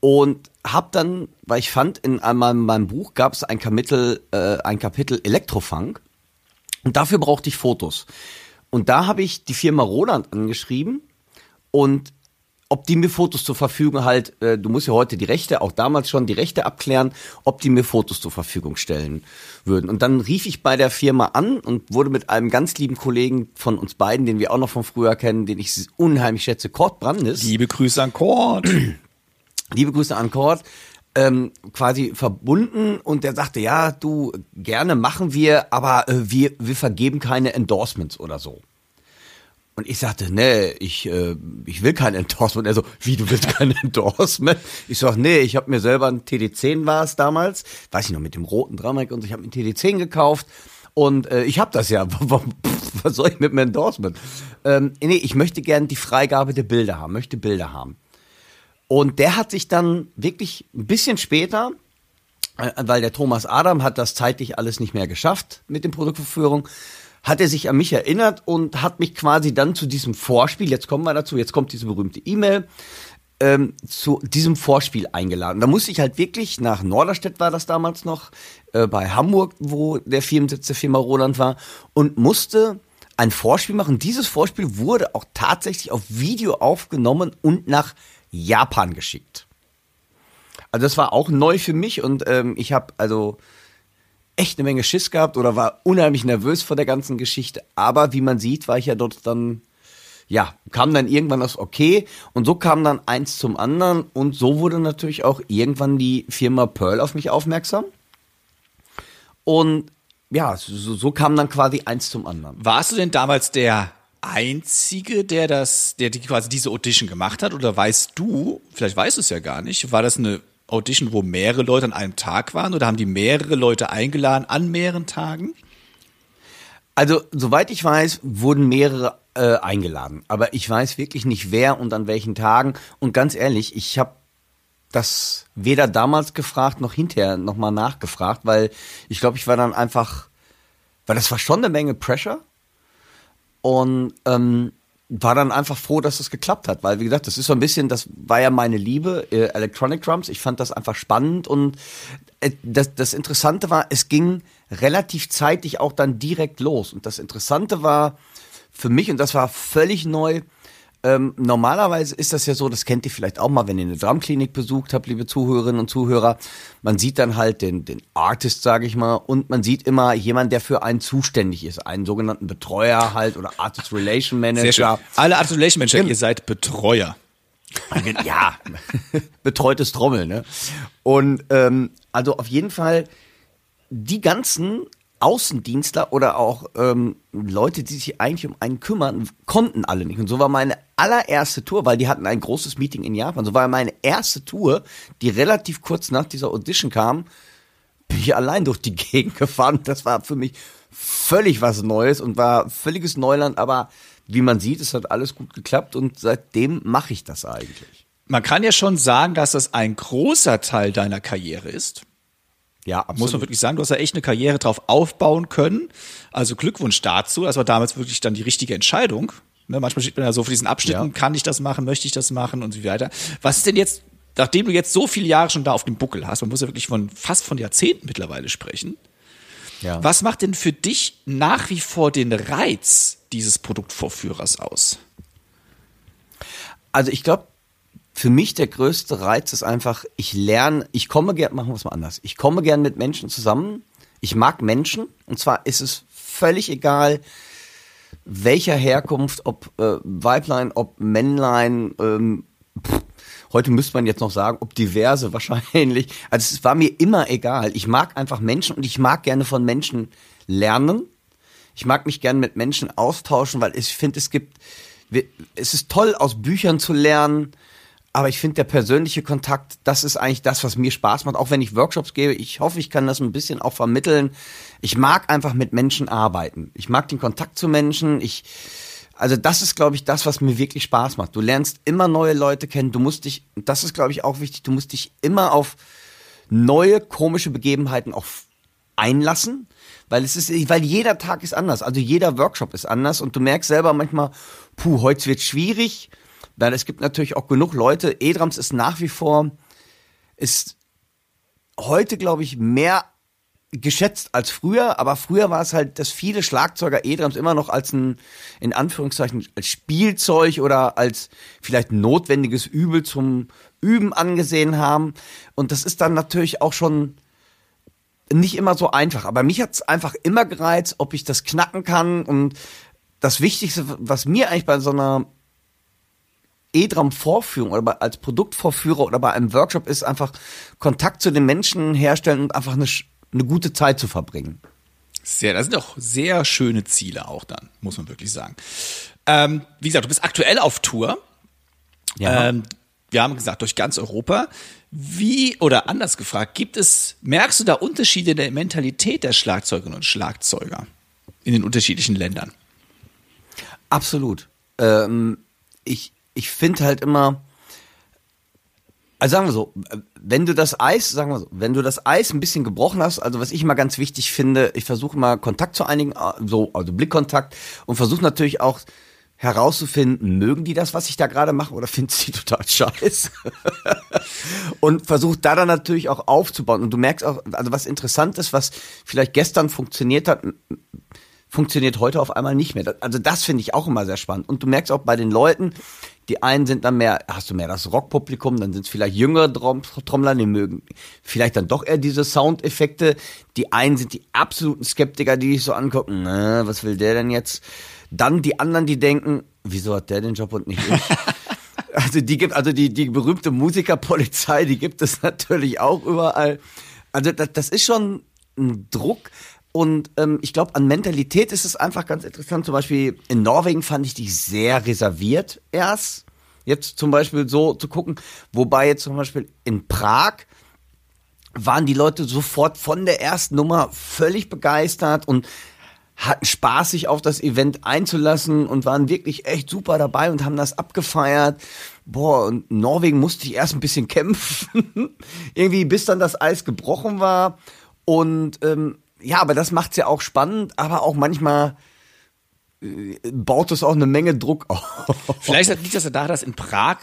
Speaker 1: Und hab dann, weil ich fand, in meinem, meinem Buch gab es ein Kapitel, äh, ein Kapitel Elektrofunk und dafür brauchte ich Fotos. Und da habe ich die Firma Roland angeschrieben und ob die mir Fotos zur Verfügung halt, äh, du musst ja heute die Rechte, auch damals schon die Rechte abklären, ob die mir Fotos zur Verfügung stellen würden. Und dann rief ich bei der Firma an und wurde mit einem ganz lieben Kollegen von uns beiden, den wir auch noch von früher kennen, den ich unheimlich schätze, Kurt Brandes.
Speaker 2: Liebe Grüße an Kurt.
Speaker 1: Liebe Grüße an Kurt. Ähm, quasi verbunden und der sagte, ja, du, gerne machen wir, aber äh, wir, wir vergeben keine Endorsements oder so. Und ich sagte, nee, ich, äh, ich will kein Endorsement. Er so, wie, du willst kein Endorsement? Ich sag, nee, ich habe mir selber ein TD10 war es damals, weiß ich noch, mit dem roten Dramek und so, ich habe mir ein TD10 gekauft und äh, ich habe das ja. Was soll ich mit dem Endorsement? Ähm, nee, ich möchte gerne die Freigabe der Bilder haben, möchte Bilder haben. Und der hat sich dann wirklich ein bisschen später, äh, weil der Thomas Adam hat das zeitlich alles nicht mehr geschafft mit dem Produktverführung, hat er sich an mich erinnert und hat mich quasi dann zu diesem Vorspiel, jetzt kommen wir dazu, jetzt kommt diese berühmte E-Mail, ähm, zu diesem Vorspiel eingeladen. Da musste ich halt wirklich nach Norderstedt war das damals noch, äh, bei Hamburg, wo der Firmensitz der Firma Roland war, und musste ein Vorspiel machen. Dieses Vorspiel wurde auch tatsächlich auf Video aufgenommen und nach Japan geschickt. Also das war auch neu für mich und ähm, ich habe also echt eine Menge Schiss gehabt oder war unheimlich nervös vor der ganzen Geschichte. Aber wie man sieht, war ich ja dort dann, ja, kam dann irgendwann das Okay und so kam dann eins zum anderen und so wurde natürlich auch irgendwann die Firma Pearl auf mich aufmerksam. Und ja, so, so kam dann quasi eins zum anderen.
Speaker 2: Warst du denn damals der Einzige, der das, der die quasi diese Audition gemacht hat? Oder weißt du, vielleicht weißt du es ja gar nicht, war das eine Audition, wo mehrere Leute an einem Tag waren oder haben die mehrere Leute eingeladen an mehreren Tagen?
Speaker 1: Also, soweit ich weiß, wurden mehrere äh, eingeladen. Aber ich weiß wirklich nicht, wer und an welchen Tagen. Und ganz ehrlich, ich habe das weder damals gefragt noch hinterher nochmal nachgefragt, weil ich glaube, ich war dann einfach, weil das war schon eine Menge Pressure. Und ähm, war dann einfach froh, dass es geklappt hat, weil wie gesagt, das ist so ein bisschen, das war ja meine Liebe, äh, Electronic Drums. Ich fand das einfach spannend und äh, das, das Interessante war, es ging relativ zeitig auch dann direkt los. Und das Interessante war für mich, und das war völlig neu, ähm, normalerweise ist das ja so, das kennt ihr vielleicht auch mal, wenn ihr eine Drumklinik besucht habt, liebe Zuhörerinnen und Zuhörer. Man sieht dann halt den, den Artist, sage ich mal, und man sieht immer jemand, der für einen zuständig ist, einen sogenannten Betreuer halt oder Artist Relation Manager. Sehr schön.
Speaker 2: Alle Artist Relation Manager, ihr seid Betreuer.
Speaker 1: ja, betreutes Trommel, ne? Und ähm, also auf jeden Fall die ganzen Außendienstler oder auch ähm, Leute, die sich eigentlich um einen kümmern, konnten alle nicht. Und so war meine allererste Tour, weil die hatten ein großes Meeting in Japan. So war meine erste Tour, die relativ kurz nach dieser Audition kam, bin ich allein durch die Gegend gefahren. Das war für mich völlig was Neues und war völliges Neuland. Aber wie man sieht, es hat alles gut geklappt und seitdem mache ich das eigentlich.
Speaker 2: Man kann ja schon sagen, dass das ein großer Teil deiner Karriere ist. Ja, absolut. Muss man wirklich sagen, du hast ja echt eine Karriere drauf aufbauen können. Also Glückwunsch dazu. Das war damals wirklich dann die richtige Entscheidung. Ne, manchmal steht man ja so vor diesen Abschnitten, ja. kann ich das machen, möchte ich das machen und so weiter. Was ist denn jetzt, nachdem du jetzt so viele Jahre schon da auf dem Buckel hast, man muss ja wirklich von fast von Jahrzehnten mittlerweile sprechen. Ja. Was macht denn für dich nach wie vor den Reiz dieses Produktvorführers aus?
Speaker 1: Also ich glaube, für mich der größte Reiz ist einfach, ich lerne, ich komme gern, machen wir es mal anders. Ich komme gern mit Menschen zusammen. Ich mag Menschen. Und zwar ist es völlig egal, welcher Herkunft, ob äh, Weiblein, ob Männlein, ähm, heute müsste man jetzt noch sagen, ob diverse wahrscheinlich. Also es war mir immer egal. Ich mag einfach Menschen und ich mag gerne von Menschen lernen. Ich mag mich gerne mit Menschen austauschen, weil ich finde, es gibt, es ist toll, aus Büchern zu lernen aber ich finde, der persönliche Kontakt, das ist eigentlich das, was mir Spaß macht. Auch wenn ich Workshops gebe, ich hoffe, ich kann das ein bisschen auch vermitteln. Ich mag einfach mit Menschen arbeiten. Ich mag den Kontakt zu Menschen. Ich, also das ist, glaube ich, das, was mir wirklich Spaß macht. Du lernst immer neue Leute kennen. Du musst dich, das ist, glaube ich, auch wichtig, du musst dich immer auf neue, komische Begebenheiten auch einlassen, weil es ist, weil jeder Tag ist anders, also jeder Workshop ist anders und du merkst selber manchmal, puh, heute wird schwierig, weil es gibt natürlich auch genug Leute. E-Drums ist nach wie vor, ist heute, glaube ich, mehr geschätzt als früher, aber früher war es halt, dass viele Schlagzeuger E-Drums immer noch als ein, in Anführungszeichen, als Spielzeug oder als vielleicht notwendiges Übel zum Üben angesehen haben. Und das ist dann natürlich auch schon nicht immer so einfach. Aber mich hat es einfach immer gereizt, ob ich das knacken kann. Und das Wichtigste, was mir eigentlich bei so einer E-Drum-Vorführung oder bei, als Produktvorführer oder bei einem Workshop ist, einfach Kontakt zu den Menschen herstellen und einfach eine eine gute Zeit zu verbringen.
Speaker 2: Sehr, das sind doch sehr schöne Ziele auch dann, muss man wirklich sagen. Ähm, wie gesagt, du bist aktuell auf Tour. Ja. Ähm, wir haben gesagt, durch ganz Europa. Wie, oder anders gefragt, gibt es, merkst du da Unterschiede in der Mentalität der Schlagzeugerinnen und Schlagzeuger in den unterschiedlichen Ländern?
Speaker 1: Absolut. Ähm, ich ich finde halt immer, also sagen wir so, wenn du das Eis, sagen wir so, wenn du das Eis ein bisschen gebrochen hast, also was ich immer ganz wichtig finde, ich versuche mal Kontakt zu einigen, so, also Blickkontakt und versuche natürlich auch herauszufinden, mögen die das, was ich da gerade mache, oder finden sie total scheiße? und versucht da dann natürlich auch aufzubauen. Und du merkst auch, also was interessant ist, was vielleicht gestern funktioniert hat, funktioniert heute auf einmal nicht mehr. Also das finde ich auch immer sehr spannend. Und du merkst auch bei den Leuten, die einen sind dann mehr, hast du mehr das Rockpublikum, dann sind es vielleicht jüngere Trommler, die mögen vielleicht dann doch eher diese Soundeffekte. Die einen sind die absoluten Skeptiker, die sich so angucken, na, was will der denn jetzt? Dann die anderen, die denken, wieso hat der den Job und nicht ich? also die gibt, also die, die berühmte Musikerpolizei, die gibt es natürlich auch überall. Also das, das ist schon ein Druck. Und ähm, ich glaube, an Mentalität ist es einfach ganz interessant. Zum Beispiel in Norwegen fand ich die sehr reserviert erst. Jetzt zum Beispiel so zu gucken. Wobei jetzt zum Beispiel in Prag waren die Leute sofort von der ersten Nummer völlig begeistert und hatten Spaß, sich auf das Event einzulassen und waren wirklich echt super dabei und haben das abgefeiert. Boah, und Norwegen musste ich erst ein bisschen kämpfen. Irgendwie bis dann das Eis gebrochen war. Und ähm, ja, aber das macht's ja auch spannend, aber auch manchmal äh, baut es auch eine Menge Druck auf.
Speaker 2: Vielleicht liegt das ja daran, dass in Prag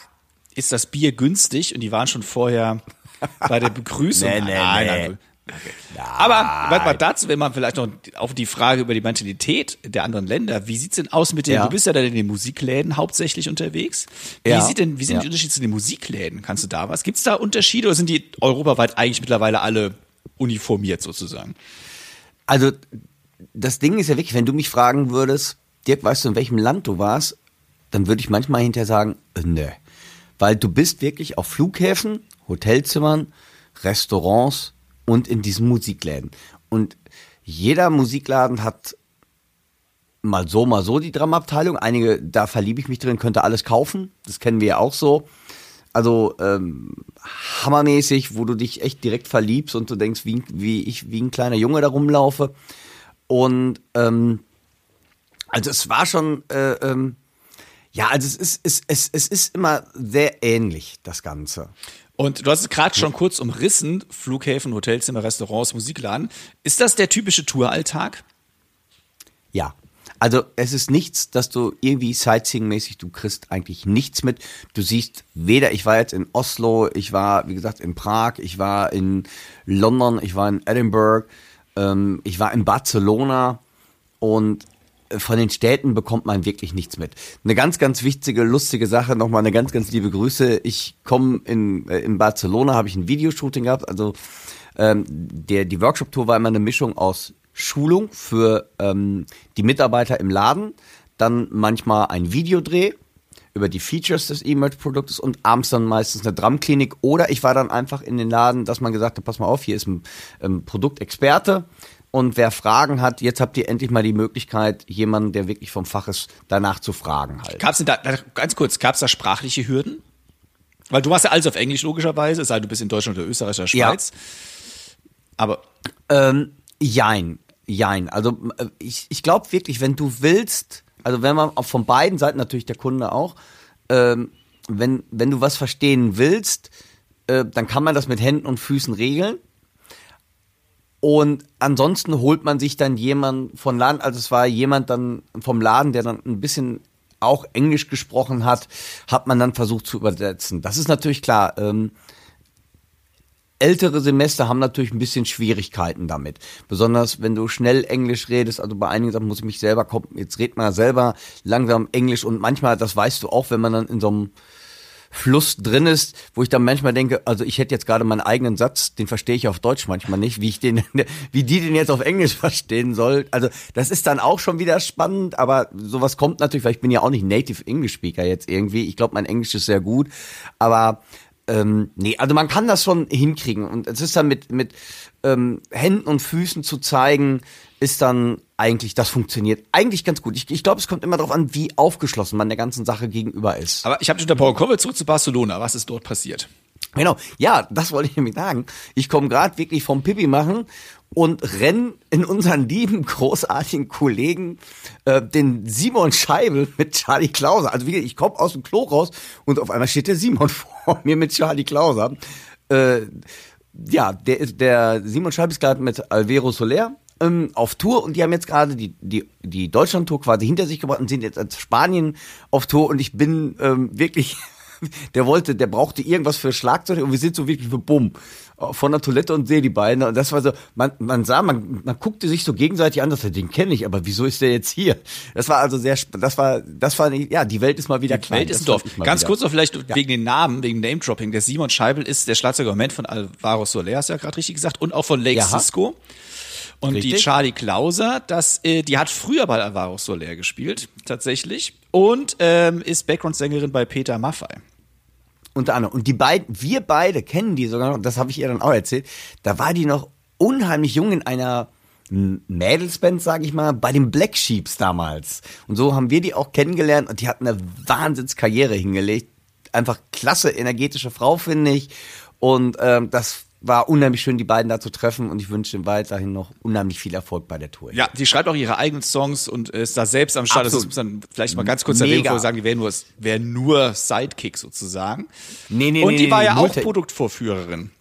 Speaker 2: ist das Bier günstig und die waren schon vorher bei der Begrüßung. nee, nee, nein, nee. Nein. Okay. Aber warte mal dazu, wenn man vielleicht noch auf die Frage über die Mentalität der anderen Länder, wie sieht's denn aus mit den, ja. du bist ja dann in den Musikläden hauptsächlich unterwegs. Wie ja. sieht denn, wie sind ja. die Unterschiede zu den Musikläden? Kannst du da was? Gibt's da Unterschiede oder sind die europaweit eigentlich mittlerweile alle uniformiert sozusagen?
Speaker 1: Also, das Ding ist ja wirklich, wenn du mich fragen würdest, Dirk, weißt du, in welchem Land du warst, dann würde ich manchmal hinterher sagen, ne. Weil du bist wirklich auf Flughäfen, Hotelzimmern, Restaurants und in diesen Musikläden. Und jeder Musikladen hat mal so, mal so die Dramabteilung. Einige, da verliebe ich mich drin, könnte alles kaufen. Das kennen wir ja auch so. Also ähm, hammermäßig, wo du dich echt direkt verliebst und du denkst, wie, wie ich wie ein kleiner Junge da rumlaufe. Und ähm, also es war schon, äh, ähm, ja, also es ist, es, es, es ist immer sehr ähnlich, das Ganze.
Speaker 2: Und du hast es gerade schon kurz umrissen, Flughäfen, Hotelzimmer, Restaurants, Musikladen. Ist das der typische Touralltag?
Speaker 1: Ja. Also es ist nichts, dass du irgendwie Sightseeing-mäßig, du kriegst eigentlich nichts mit. Du siehst weder, ich war jetzt in Oslo, ich war, wie gesagt, in Prag, ich war in London, ich war in Edinburgh, ähm, ich war in Barcelona und von den Städten bekommt man wirklich nichts mit. Eine ganz, ganz wichtige, lustige Sache, nochmal eine ganz, ganz liebe Grüße. Ich komme in, äh, in Barcelona, habe ich ein Videoshooting gehabt, also ähm, der, die Workshop-Tour war immer eine Mischung aus Schulung für ähm, die Mitarbeiter im Laden, dann manchmal ein Videodreh über die Features des E-Merch-Produktes und abends dann meistens eine Drumklinik oder ich war dann einfach in den Laden, dass man gesagt hat, pass mal auf, hier ist ein ähm, Produktexperte und wer Fragen hat, jetzt habt ihr endlich mal die Möglichkeit, jemanden, der wirklich vom Fach ist, danach zu fragen halt.
Speaker 2: Gab's denn da, ganz kurz, gab es da sprachliche Hürden? Weil du machst ja alles auf Englisch logischerweise, es sei denn, du bist in Deutschland oder Österreich oder Schweiz. Ja. Aber
Speaker 1: ähm, Jein, jein. Also äh, ich, ich glaube wirklich, wenn du willst, also wenn man auch von beiden Seiten, natürlich der Kunde auch, ähm, wenn, wenn du was verstehen willst, äh, dann kann man das mit Händen und Füßen regeln. Und ansonsten holt man sich dann jemand von Laden, also es war jemand dann vom Laden, der dann ein bisschen auch Englisch gesprochen hat, hat man dann versucht zu übersetzen. Das ist natürlich klar. Ähm, ältere Semester haben natürlich ein bisschen Schwierigkeiten damit. Besonders wenn du schnell Englisch redest, also bei einigen Sachen muss ich mich selber kommen, jetzt red mal selber langsam Englisch und manchmal, das weißt du auch, wenn man dann in so einem Fluss drin ist, wo ich dann manchmal denke, also ich hätte jetzt gerade meinen eigenen Satz, den verstehe ich auf Deutsch manchmal nicht, wie ich den, wie die den jetzt auf Englisch verstehen soll. Also das ist dann auch schon wieder spannend, aber sowas kommt natürlich, weil ich bin ja auch nicht Native English Speaker jetzt irgendwie. Ich glaube, mein Englisch ist sehr gut, aber ähm, nee, also man kann das schon hinkriegen und es ist dann mit mit ähm, Händen und Füßen zu zeigen, ist dann eigentlich, das funktioniert eigentlich ganz gut. Ich, ich glaube, es kommt immer darauf an, wie aufgeschlossen man der ganzen Sache gegenüber ist.
Speaker 2: Aber ich habe dich unterbrochen. Kommen wir zurück zu Barcelona. Was ist dort passiert?
Speaker 1: Genau, ja, das wollte ich nämlich sagen. Ich komme gerade wirklich vom Pipi machen und renn in unseren lieben, großartigen Kollegen, äh, den Simon Scheibel mit Charlie Klauser. Also wie gesagt, ich komme aus dem Klo raus und auf einmal steht der Simon vor mir mit Charlie Klauser. Äh, ja, der, der Simon Scheibel ist gerade mit Alvero Soler ähm, auf Tour und die haben jetzt gerade die, die, die Deutschland-Tour quasi hinter sich gebracht und sind jetzt als Spanien auf Tour und ich bin ähm, wirklich, der wollte, der brauchte irgendwas für Schlagzeug und wir sind so wirklich für Bumm von der Toilette und sehe die beiden und das war so, man, man sah, man, man guckte sich so gegenseitig an, dass er den kenne ich, aber wieso ist der jetzt hier? Das war also sehr, das war, das war, ja, die Welt ist mal wieder klein.
Speaker 2: Welt ist ein Dorf. Ganz wieder. kurz noch vielleicht ja. wegen den Namen, wegen Name-Dropping. Der Simon Scheibel ist der Schlagzeuger von Alvaro Soler, hast du ja gerade richtig gesagt, und auch von Lake ja. Cisco. Und Richtig? die Charlie Klauser, das, äh, die hat früher bei Alvaro Soler gespielt, tatsächlich. Und ähm, ist Background-Sängerin bei Peter Maffay.
Speaker 1: Unter anderem. Und die beiden, wir beide kennen die sogar noch, das habe ich ihr dann auch erzählt. Da war die noch unheimlich jung in einer Mädelsband, sag ich mal, bei den Black Sheeps damals. Und so haben wir die auch kennengelernt und die hat eine Wahnsinnskarriere hingelegt. Einfach klasse, energetische Frau, finde ich. Und ähm, das war unheimlich schön, die beiden da zu treffen und ich wünsche ihm weiterhin noch unheimlich viel Erfolg bei der Tour.
Speaker 2: Ja, die schreibt auch ihre eigenen Songs und ist da selbst am Start. Absolut. Das muss man vielleicht mal ganz kurz erwähnen, bevor wir sagen, die wäre nur, wär nur Sidekick sozusagen. Nee, nee, und die nee, war ja auch Produktvorführerin.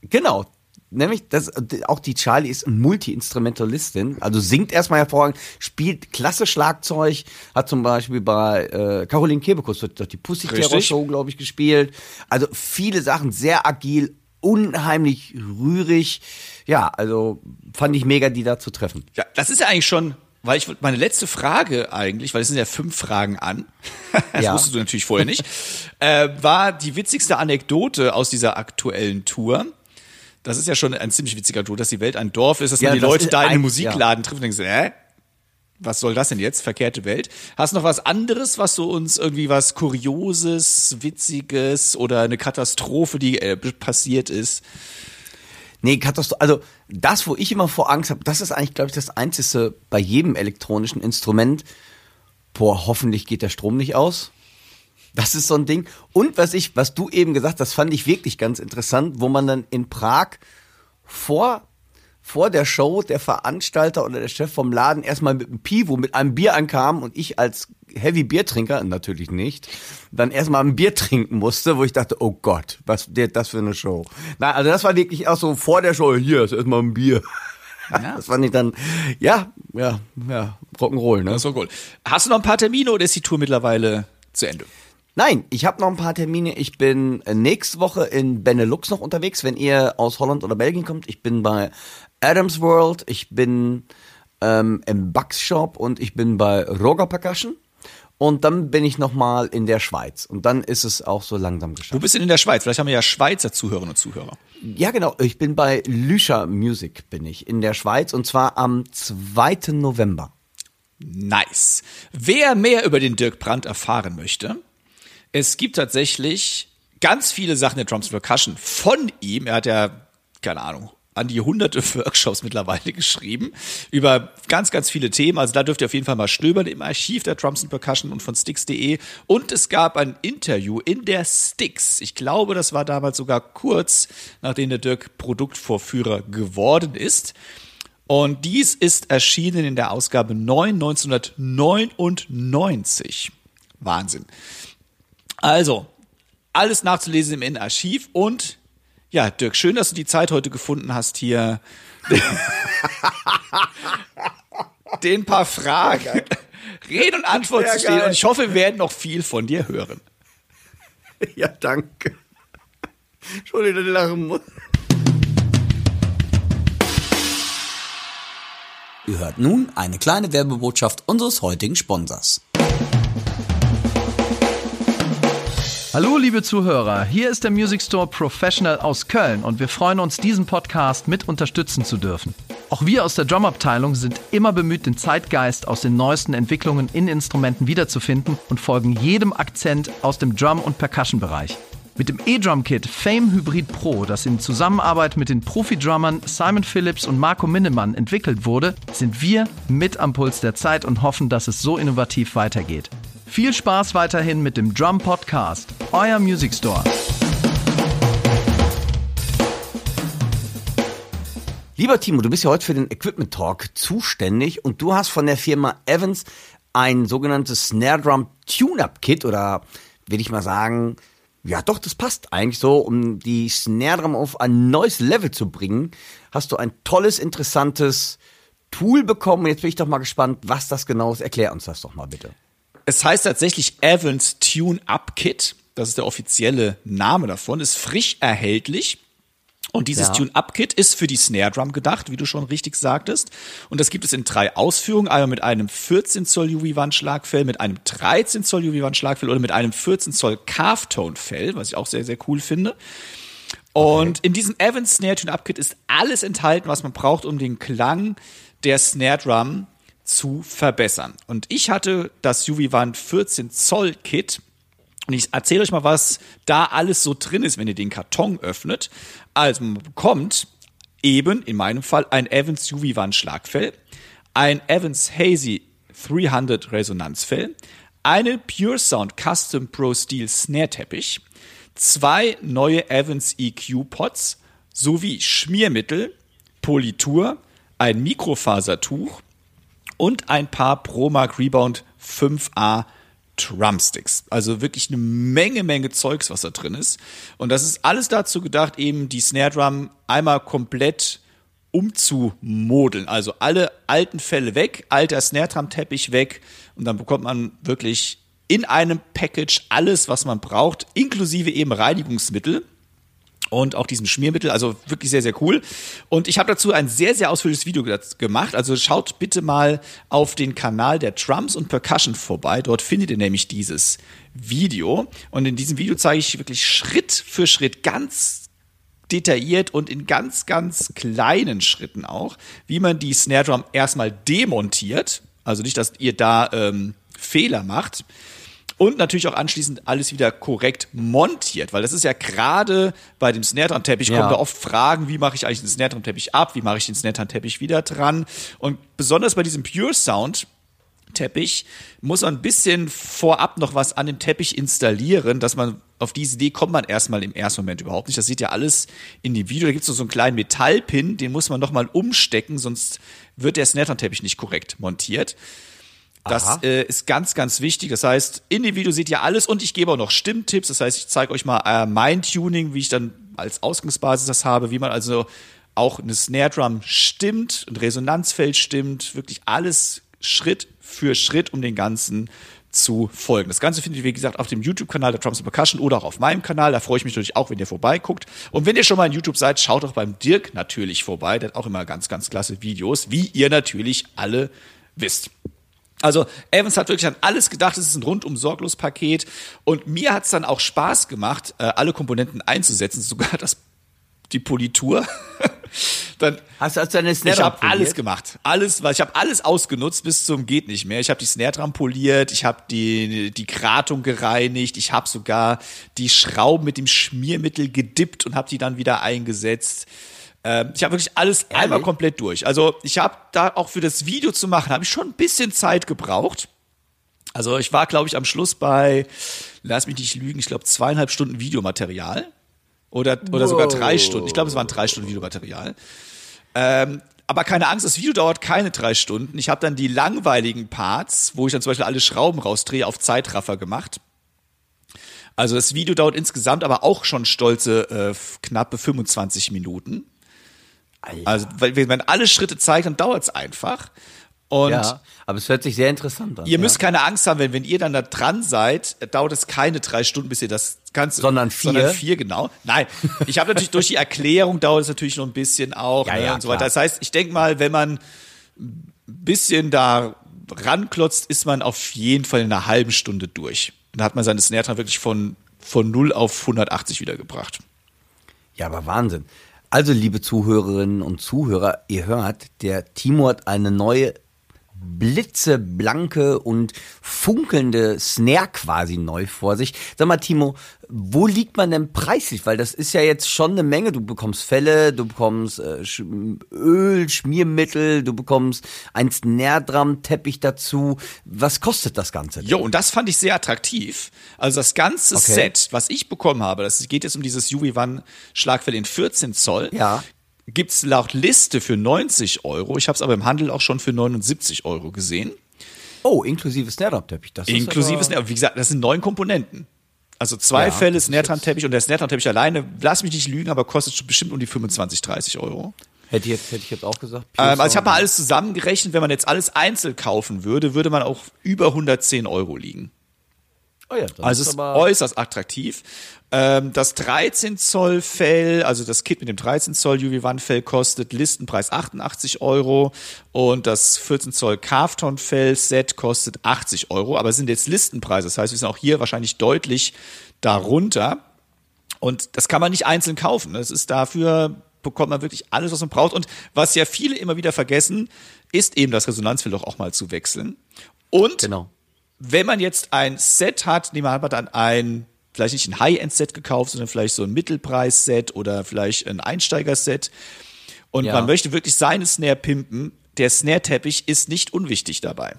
Speaker 1: Genau, nämlich das auch die Charlie ist Multi-Instrumentalistin, also singt erstmal hervorragend, spielt klasse Schlagzeug, hat zum Beispiel bei äh, Caroline Kebekus die Pussy Terror Show, glaube ich, gespielt. Also viele Sachen sehr agil, unheimlich rührig. Ja, also fand ich mega, die da zu treffen.
Speaker 2: Ja, das ist ja eigentlich schon, weil ich meine letzte Frage eigentlich, weil es sind ja fünf Fragen an, das ja. wusstest du natürlich vorher nicht, äh, war die witzigste Anekdote aus dieser aktuellen Tour. Das ist ja schon ein ziemlich witziger Tour, dass die Welt ein Dorf ist, dass ja, man die Leute da in einem Musikladen ja. trifft und denkt, äh, was soll das denn jetzt? Verkehrte Welt. Hast du noch was anderes, was so uns irgendwie was Kurioses, Witziges oder eine Katastrophe, die äh, passiert ist?
Speaker 1: Nee, Katastrophe. Also das, wo ich immer vor Angst habe, das ist eigentlich, glaube ich, das Einzige bei jedem elektronischen Instrument. Boah, hoffentlich geht der Strom nicht aus. Das ist so ein Ding. Und was ich, was du eben gesagt, das fand ich wirklich ganz interessant, wo man dann in Prag vor vor der Show der Veranstalter oder der Chef vom Laden erstmal mit einem Pivo, mit einem Bier ankam und ich als Heavy Biertrinker, natürlich nicht, dann erstmal ein Bier trinken musste, wo ich dachte, oh Gott, was wird das für eine Show? Na, also das war wirklich auch so vor der Show, hier ist erstmal ein Bier. Ja. Das fand ich dann, ja, ja, ja, Rock'n'Roll, ne?
Speaker 2: Das war cool. Hast du noch ein paar Termine oder ist die Tour mittlerweile zu Ende?
Speaker 1: Nein, ich habe noch ein paar Termine. Ich bin nächste Woche in Benelux noch unterwegs, wenn ihr aus Holland oder Belgien kommt. Ich bin bei Adams World, ich bin ähm, im Bugs Shop und ich bin bei Roger Percussion. Und dann bin ich nochmal in der Schweiz. Und dann ist es auch so langsam geschafft.
Speaker 2: Wo bist du denn in der Schweiz? Vielleicht haben wir ja Schweizer Zuhörerinnen und Zuhörer.
Speaker 1: Ja, genau. Ich bin bei Lüscher Music, bin ich, in der Schweiz. Und zwar am 2. November.
Speaker 2: Nice. Wer mehr über den Dirk Brandt erfahren möchte, es gibt tatsächlich ganz viele Sachen der Drums Percussion von ihm. Er hat ja, keine Ahnung, an die hunderte Workshops mittlerweile geschrieben über ganz, ganz viele Themen. Also da dürft ihr auf jeden Fall mal stöbern im Archiv der Drums and Percussion und von Sticks.de. Und es gab ein Interview in der Sticks. Ich glaube, das war damals sogar kurz, nachdem der Dirk Produktvorführer geworden ist. Und dies ist erschienen in der Ausgabe 9 1999. Wahnsinn. Also, alles nachzulesen im Innenarchiv und Ja, Dirk, schön, dass du die Zeit heute gefunden hast, hier den paar Fragen Rede und Antwort zu stehen. Und ich hoffe, wir werden noch viel von dir hören.
Speaker 1: Ja, danke. Entschuldigung, dass ich lachen muss.
Speaker 3: Ihr hört nun eine kleine Werbebotschaft unseres heutigen Sponsors.
Speaker 4: Hallo liebe Zuhörer, hier ist der Music Store Professional aus Köln und wir freuen uns, diesen Podcast mit unterstützen zu dürfen. Auch wir aus der Drumabteilung sind immer bemüht, den Zeitgeist aus den neuesten Entwicklungen in Instrumenten wiederzufinden und folgen jedem Akzent aus dem Drum- und Percussion-Bereich. Mit dem E-Drum-Kit Fame Hybrid Pro, das in Zusammenarbeit mit den Profi-Drummern Simon Phillips und Marco Minnemann entwickelt wurde, sind wir mit am Puls der Zeit und hoffen, dass es so innovativ weitergeht. Viel Spaß weiterhin mit dem Drum Podcast, euer Music Store.
Speaker 1: Lieber Timo, du bist ja heute für den Equipment Talk zuständig und du hast von der Firma Evans ein sogenanntes Snare Drum Tune-Up Kit oder will ich mal sagen, ja doch, das passt eigentlich so, um die Snare Drum auf ein neues Level zu bringen. Hast du ein tolles, interessantes Tool bekommen. Jetzt bin ich doch mal gespannt, was das genau ist. Erklär uns das doch mal bitte.
Speaker 2: Es heißt tatsächlich Evans Tune-Up Kit. Das ist der offizielle Name davon. Ist frisch erhältlich. Und dieses ja. Tune-Up-Kit ist für die Snare Drum gedacht, wie du schon richtig sagtest. Und das gibt es in drei Ausführungen. Einmal mit einem 14 Zoll UV-Wandschlagfell, mit einem 13 Zoll UV-Wandschlagfell oder mit einem 14 Zoll Calf-Tone-Fell, was ich auch sehr, sehr cool finde. Und okay. in diesem Evans Snare Tune-Up-Kit ist alles enthalten, was man braucht, um den Klang der Snare Drum zu verbessern. Und ich hatte das UV-Wand 14 Zoll Kit. Und ich erzähle euch mal, was da alles so drin ist, wenn ihr den Karton öffnet. Also man bekommt eben, in meinem Fall, ein Evans UV-Wand Schlagfell, ein Evans Hazy 300 Resonanzfell, eine Pure Sound Custom Pro Steel Snare Teppich, zwei neue Evans EQ Pots sowie Schmiermittel, Politur, ein Mikrofasertuch, und ein paar ProMark Rebound 5A Drumsticks. Also wirklich eine Menge, Menge Zeugs, was da drin ist. Und das ist alles dazu gedacht, eben die Snare Drum einmal komplett umzumodeln. Also alle alten Fälle weg, alter Snare Drum Teppich weg und dann bekommt man wirklich in einem Package alles, was man braucht, inklusive eben Reinigungsmittel und auch diesem Schmiermittel. Also wirklich sehr, sehr cool. Und ich habe dazu ein sehr, sehr ausführliches Video gemacht. Also schaut bitte mal auf den Kanal der Drums und Percussion vorbei. Dort findet ihr nämlich dieses Video. Und in diesem Video zeige ich wirklich Schritt für Schritt ganz detailliert und in ganz, ganz kleinen Schritten auch, wie man die Snare Drum erstmal demontiert. Also nicht, dass ihr da ähm, Fehler macht und natürlich auch anschließend alles wieder korrekt montiert, weil das ist ja gerade bei dem Snare Drum Teppich ja. kommen da oft Fragen, wie mache ich eigentlich den Snare Drum Teppich ab, wie mache ich den Snare Drum Teppich wieder dran und besonders bei diesem Pure Sound Teppich muss man ein bisschen vorab noch was an dem Teppich installieren, dass man auf diese Idee kommt man erstmal im ersten Moment überhaupt nicht. Das sieht ja alles in dem Video. Da gibt es so einen kleinen Metallpin, den muss man noch mal umstecken, sonst wird der Snare Teppich nicht korrekt montiert. Das äh, ist ganz, ganz wichtig. Das heißt, in dem Video seht ihr alles und ich gebe auch noch Stimmtipps. Das heißt, ich zeige euch mal äh, mein Tuning, wie ich dann als Ausgangsbasis das habe, wie man also auch eine Snare Drum stimmt, ein Resonanzfeld stimmt, wirklich alles Schritt für Schritt, um den ganzen zu folgen. Das Ganze findet ihr, wie gesagt, auf dem YouTube-Kanal der Drums and Percussion oder auch auf meinem Kanal. Da freue ich mich natürlich auch, wenn ihr vorbeiguckt. Und wenn ihr schon mal in YouTube seid, schaut auch beim Dirk natürlich vorbei. Der hat auch immer ganz, ganz klasse Videos, wie ihr natürlich alle wisst. Also Evans hat wirklich an alles gedacht, es ist ein rundum sorglos Paket. Und mir hat es dann auch Spaß gemacht, äh, alle Komponenten einzusetzen, sogar das die Politur. dann
Speaker 1: hast du deine Snare
Speaker 2: Ich habe alles gemacht, alles, weil ich habe alles ausgenutzt bis zum geht nicht mehr. Ich habe die Snare Drum poliert, ich habe die die Kratung gereinigt, ich habe sogar die Schrauben mit dem Schmiermittel gedippt und habe die dann wieder eingesetzt. Ähm, ich habe wirklich alles Ehrlich? einmal komplett durch. Also ich habe da auch für das Video zu machen, habe ich schon ein bisschen Zeit gebraucht. Also ich war, glaube ich, am Schluss bei, lass mich nicht lügen, ich glaube zweieinhalb Stunden Videomaterial oder, oder wow. sogar drei Stunden. Ich glaube, es waren drei Stunden Videomaterial. Ähm, aber keine Angst, das Video dauert keine drei Stunden. Ich habe dann die langweiligen Parts, wo ich dann zum Beispiel alle Schrauben rausdrehe, auf Zeitraffer gemacht. Also das Video dauert insgesamt aber auch schon stolze äh, knappe 25 Minuten.
Speaker 1: Alter.
Speaker 2: Also weil, wenn man alle Schritte zeigt, dann dauert es einfach. Und
Speaker 1: ja, aber es hört sich sehr interessant an.
Speaker 2: ihr müsst keine Angst haben, wenn, wenn ihr dann da dran seid, dauert es keine drei Stunden, bis ihr das Ganze...
Speaker 1: Sondern vier?
Speaker 2: Sondern vier, genau. Nein, ich habe natürlich durch die Erklärung dauert es natürlich noch ein bisschen auch
Speaker 1: Ja,
Speaker 2: ne,
Speaker 1: ja,
Speaker 2: und so weiter. Das heißt, ich denke mal, wenn man ein bisschen da ranklotzt, ist man auf jeden Fall in einer halben Stunde durch. Dann hat man seine Snare wirklich von, von 0 auf 180 wiedergebracht.
Speaker 1: Ja, aber Wahnsinn. Also, liebe Zuhörerinnen und Zuhörer, ihr hört, der Timo hat eine neue blitzeblanke und funkelnde Snare quasi neu vor sich. Sag mal, Timo, wo liegt man denn preislich? Weil das ist ja jetzt schon eine Menge. Du bekommst Felle, du bekommst äh, Öl, Schmiermittel, du bekommst ein Snare-Drum-Teppich dazu. Was kostet das Ganze? denn?
Speaker 2: Jo, und das fand ich sehr attraktiv. Also das ganze
Speaker 1: Okay.
Speaker 2: Set, was ich bekommen habe, das geht jetzt um dieses Juvi One Schlagfell in 14 Zoll.
Speaker 1: Ja.
Speaker 2: Gibt's laut Liste für 90 Euro. Ich habe es aber im Handel auch schon für 79 Euro gesehen.
Speaker 1: Oh, inklusive ist
Speaker 2: Inklusive Snare. Wie gesagt, das sind neun Komponenten. Also zwei
Speaker 1: Ja,
Speaker 2: Fälle
Speaker 1: das
Speaker 2: Snare Drum Teppich und der Snare Drum Teppich alleine, lass mich nicht lügen, aber kostet bestimmt um die 25, 30 Euro.
Speaker 1: Hätte ich jetzt, hätte ich jetzt auch gesagt.
Speaker 2: Ähm, also ich habe mal alles zusammengerechnet, wenn man jetzt alles einzeln kaufen würde, würde man auch über 110 Euro liegen.
Speaker 1: Oh ja, das
Speaker 2: Also es ist äußerst attraktiv. Ähm, das 13 Zoll Fell, also das Kit mit dem 13 Zoll UV One Fell kostet Listenpreis 88 Euro und das 14 Zoll Carvton Fell Set kostet 80 Euro, aber es sind jetzt Listenpreise. Das heißt, wir sind auch hier wahrscheinlich deutlich darunter. Und das kann man nicht einzeln kaufen. Das ist dafür bekommt man wirklich alles, was man braucht. Und was ja viele immer wieder vergessen, ist eben das Resonanzfeld doch auch mal zu wechseln. Und
Speaker 1: Genau.
Speaker 2: Wenn man jetzt ein Set hat, nehmen wir hat man dann ein, vielleicht nicht ein High-End-Set gekauft, sondern vielleicht so ein Mittelpreis-Set oder vielleicht ein Einsteiger-Set und
Speaker 1: Ja.
Speaker 2: man möchte wirklich seine Snare pimpen, der Snare-Teppich ist nicht unwichtig dabei.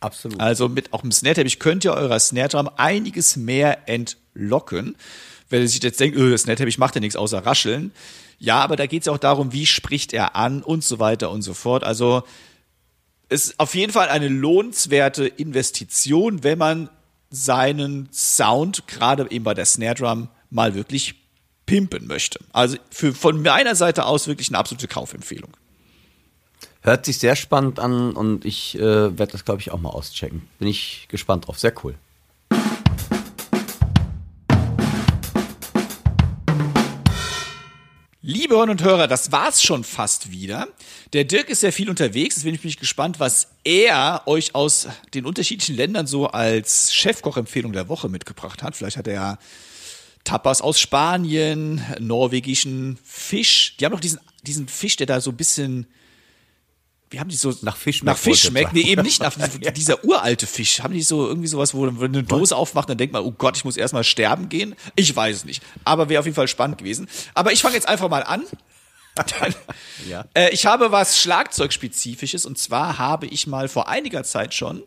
Speaker 1: Absolut.
Speaker 2: Also mit auch im Snare-Teppich könnt ihr eurer Snare-Drum einiges mehr entlocken. Wenn ihr sich jetzt denkt, öh, der Snare-Teppich macht ja nichts außer rascheln. Ja, aber da geht es ja auch darum, wie spricht er an und so weiter und so fort. Also ist auf jeden Fall eine lohnenswerte Investition, wenn man seinen Sound, gerade eben bei der Snare Drum, mal wirklich pimpen möchte. Also für, von meiner Seite aus wirklich eine absolute Kaufempfehlung.
Speaker 1: Hört sich sehr spannend an und ich äh, werde das, glaube ich, auch mal auschecken. Bin ich gespannt drauf. Sehr cool.
Speaker 2: Liebe Hörner und Hörer, das war's schon fast wieder. Der Dirk ist sehr viel unterwegs, deswegen bin ich gespannt, was er euch aus den unterschiedlichen Ländern so als Chefkochempfehlung der Woche mitgebracht hat. Vielleicht hat er ja Tapas aus Spanien, norwegischen Fisch. Die haben doch diesen, diesen Fisch, der da so ein bisschen, wie haben die so?
Speaker 1: Nach Fisch
Speaker 2: Nach Fisch schmeckt. Nee, eben nicht nach dieser uralte Fisch. Haben die so irgendwie sowas, wo wenn eine Dose aufmacht, dann denkt man, oh Gott, ich muss erstmal sterben gehen? Ich weiß es nicht. Aber wäre auf jeden Fall spannend gewesen. Aber ich fange jetzt einfach mal an. Dann,
Speaker 1: Ja.
Speaker 2: äh, ich habe was Schlagzeugspezifisches und zwar habe ich mal vor einiger Zeit schon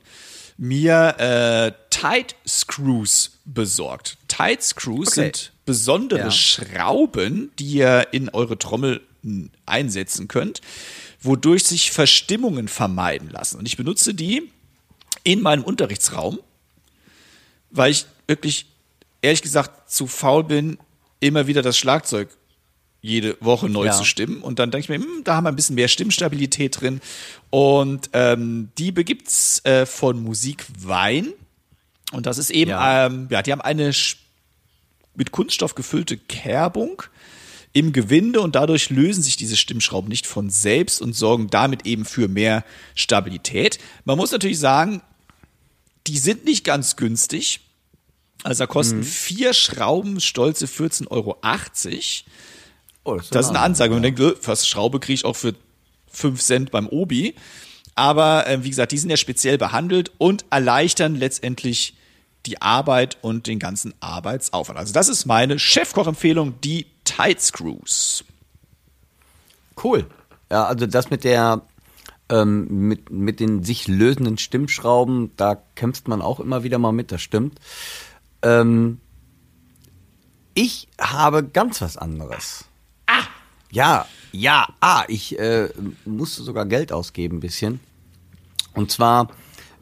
Speaker 2: mir äh, Tight Screws besorgt. Tight Screws
Speaker 1: Okay.
Speaker 2: sind besondere
Speaker 1: Ja.
Speaker 2: Schrauben, die ihr in eure Trommel mh, einsetzen könnt, wodurch sich Verstimmungen vermeiden lassen. Und ich benutze die in meinem Unterrichtsraum, weil ich wirklich, ehrlich gesagt, zu faul bin, immer wieder das Schlagzeug jede Woche neu
Speaker 1: Ja.
Speaker 2: zu stimmen. Und dann denke ich mir, hm, da haben wir ein bisschen mehr Stimmstabilität drin. Und ähm, die begibt's äh, von Musik Wein. Und das ist eben,
Speaker 1: Ja.
Speaker 2: ähm, ja, die haben eine mit Kunststoff gefüllte Kerbung im Gewinde und dadurch lösen sich diese Stimmschrauben nicht von selbst und sorgen damit eben für mehr Stabilität. Man muss natürlich sagen, die sind nicht ganz günstig. Also da kosten vier Schrauben stolze 14,80 Euro.
Speaker 1: Oh,
Speaker 2: Das ist eine Ansage. Man denkt, äh, fast Schraube kriege ich auch für 5 Cent beim Obi. Aber äh, wie gesagt, die sind ja speziell behandelt und erleichtern letztendlich die Arbeit und den ganzen Arbeitsaufwand. Also das ist meine Chefkochempfehlung, die Tight Screws.
Speaker 1: Cool. Ja, also das mit der ähm, mit, mit den sich lösenden Stimmschrauben, da kämpft man auch immer wieder mal mit, das stimmt. Ähm, ich habe ganz was anderes. Ah! Ja, ja, ah, ich äh, musste sogar Geld ausgeben ein bisschen. Und zwar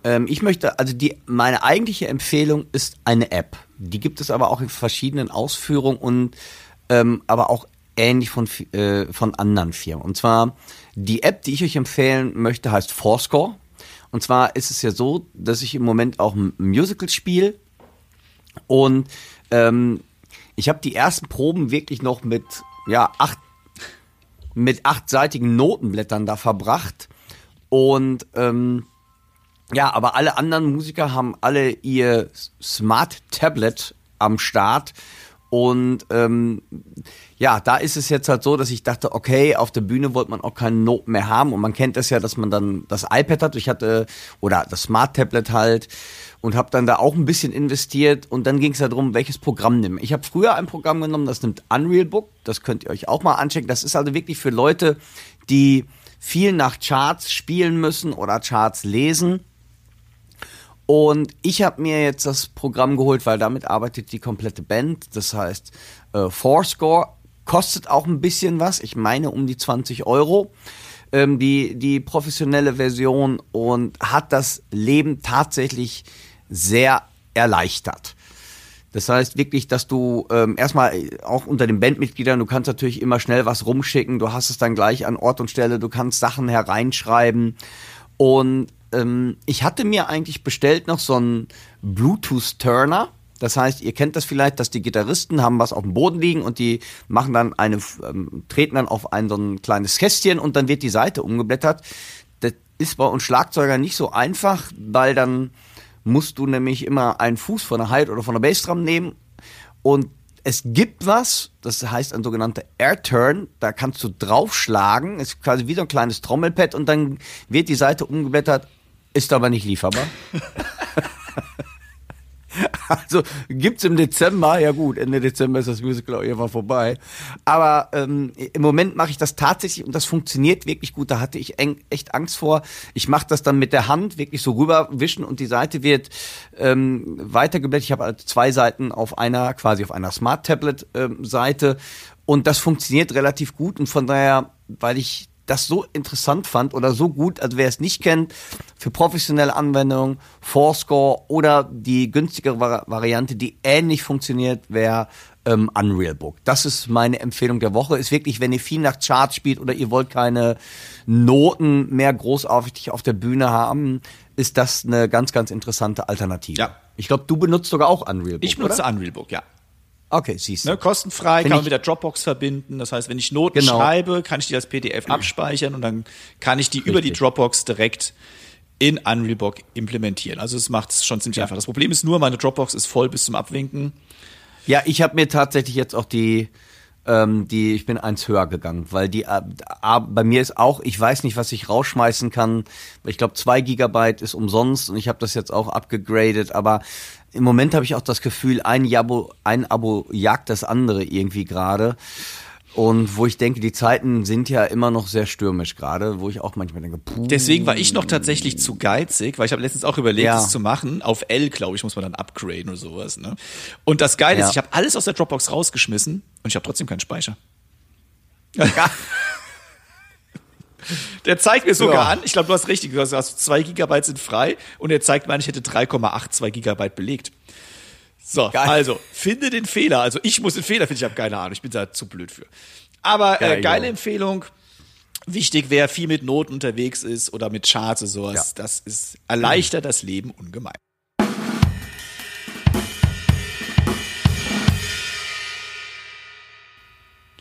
Speaker 1: Ähm, ich möchte, also die, meine eigentliche Empfehlung ist eine App. Die gibt es aber auch in verschiedenen Ausführungen und ähm, aber auch ähnlich von, äh, von anderen Firmen. Und zwar die App, die ich euch empfehlen möchte, heißt Fourscore. Und zwar ist es ja so, dass ich im Moment auch ein Musical spiele und ähm, ich habe die ersten Proben wirklich noch mit ja acht mit achtseitigen Notenblättern da verbracht und ähm, ja, aber alle anderen Musiker haben alle ihr Smart Tablet am Start und ähm, ja, da ist es jetzt halt so, dass ich dachte, okay, auf der Bühne wollte man auch keinen Noten mehr haben und man kennt das ja, dass man dann das iPad hat. Ich hatte oder das Smart Tablet halt und habe dann da auch ein bisschen investiert und dann ging es darum, welches Programm nehmen. Ich habe früher ein Programm genommen, das nimmt Unreal Book. Das könnt ihr euch auch mal anchecken. Das ist also wirklich für Leute, die viel nach Charts spielen müssen oder Charts lesen und ich habe mir jetzt das Programm geholt, weil damit arbeitet die komplette Band. Das heißt, äh, Fourscore kostet auch ein bisschen was. Ich meine um die 20 Euro. Ähm, die, die professionelle Version und hat das Leben tatsächlich sehr erleichtert. Das heißt wirklich, dass du ähm, erstmal auch unter den Bandmitgliedern, du kannst natürlich immer schnell was rumschicken, du hast es dann gleich an Ort und Stelle, du kannst Sachen hereinschreiben und ähm, ich hatte mir eigentlich bestellt noch so einen Bluetooth-Turner. Das heißt, ihr kennt das vielleicht, dass die Gitarristen haben was auf dem Boden liegen und die machen dann eine, ähm, treten dann auf ein so ein kleines Kästchen und dann wird die Seite umgeblättert. Das ist bei uns Schlagzeuger nicht so einfach, weil dann musst du nämlich immer einen Fuß von der Hide oder von der Bassdrum nehmen und es gibt was, das heißt ein sogenannter Air Turn, da kannst du draufschlagen, ist quasi wie so ein kleines Trommelpad und dann wird die Seite umgeblättert ist aber nicht lieferbar. Also gibt's im Dezember, ja gut, Ende Dezember ist das Musical auch irgendwann vorbei. Aber ähm, im Moment mache ich das tatsächlich und das funktioniert wirklich gut. Da hatte ich eng, echt Angst vor. Ich mache das dann mit der Hand wirklich so rüberwischen und die Seite wird ähm, weitergeblättert. Ich habe also zwei Seiten auf einer, quasi auf einer Smart Tablet ähm, und das funktioniert relativ gut und von daher, weil ich das so interessant fand oder so gut, also wer es nicht kennt, für professionelle Anwendungen, Fourscore oder die günstigere Vari Variante, die ähnlich funktioniert, wäre ähm, Unreal Book. Das ist meine Empfehlung der Woche. Ist wirklich, wenn ihr viel nach Charts spielt oder ihr wollt keine Noten mehr großartig auf der Bühne haben, ist das eine ganz, ganz interessante Alternative. Ja. Ich glaube, du benutzt sogar auch Unreal Book.
Speaker 2: Ich benutze oder? Unreal Book, ja.
Speaker 1: Okay, siehst du.
Speaker 2: Ne, kostenfrei, wenn kann man mit der Dropbox verbinden. Das heißt, wenn ich Noten genau. schreibe, kann ich die als PDF abspeichern und dann kann ich die Richtig. über die Dropbox direkt in Unreal Book implementieren. Also es macht es schon ziemlich ja. einfach. Das Problem ist nur, meine Dropbox ist voll bis zum Abwinken.
Speaker 1: Ja, ich habe mir tatsächlich jetzt auch die ähm, die ich bin eins höher gegangen, weil die äh, bei mir ist auch, ich weiß nicht, was ich rausschmeißen kann. Ich glaube, zwei Gigabyte ist umsonst und ich habe das jetzt auch abgegradet, aber im Moment habe ich auch das Gefühl, ein Abo, ein Abo jagt das andere irgendwie gerade. Und wo ich denke, die Zeiten sind ja immer noch sehr stürmisch gerade, wo ich auch manchmal denke,
Speaker 2: puh. Deswegen war ich noch tatsächlich zu geizig, weil ich habe letztens auch überlegt, ja. das zu machen. Auf L, glaube ich, muss man dann upgraden oder sowas. Ne? Und das Geile ja. ist, ich habe alles aus der Dropbox rausgeschmissen und ich habe trotzdem keinen Speicher. Ja. Der zeigt mir sogar ja. an, ich glaube, du hast richtig, du hast zwei Gigabyte sind frei und er zeigt mir an, ich hätte 3,82 Gigabyte belegt. So, Geil. also, finde den Fehler. Also, ich muss den Fehler finden, ich habe keine Ahnung, ich bin da zu blöd für. Aber äh, geile Empfehlung. Wichtig, wer viel mit Noten unterwegs ist oder mit Charts oder sowas, ja. das ist, erleichtert das Leben ungemein.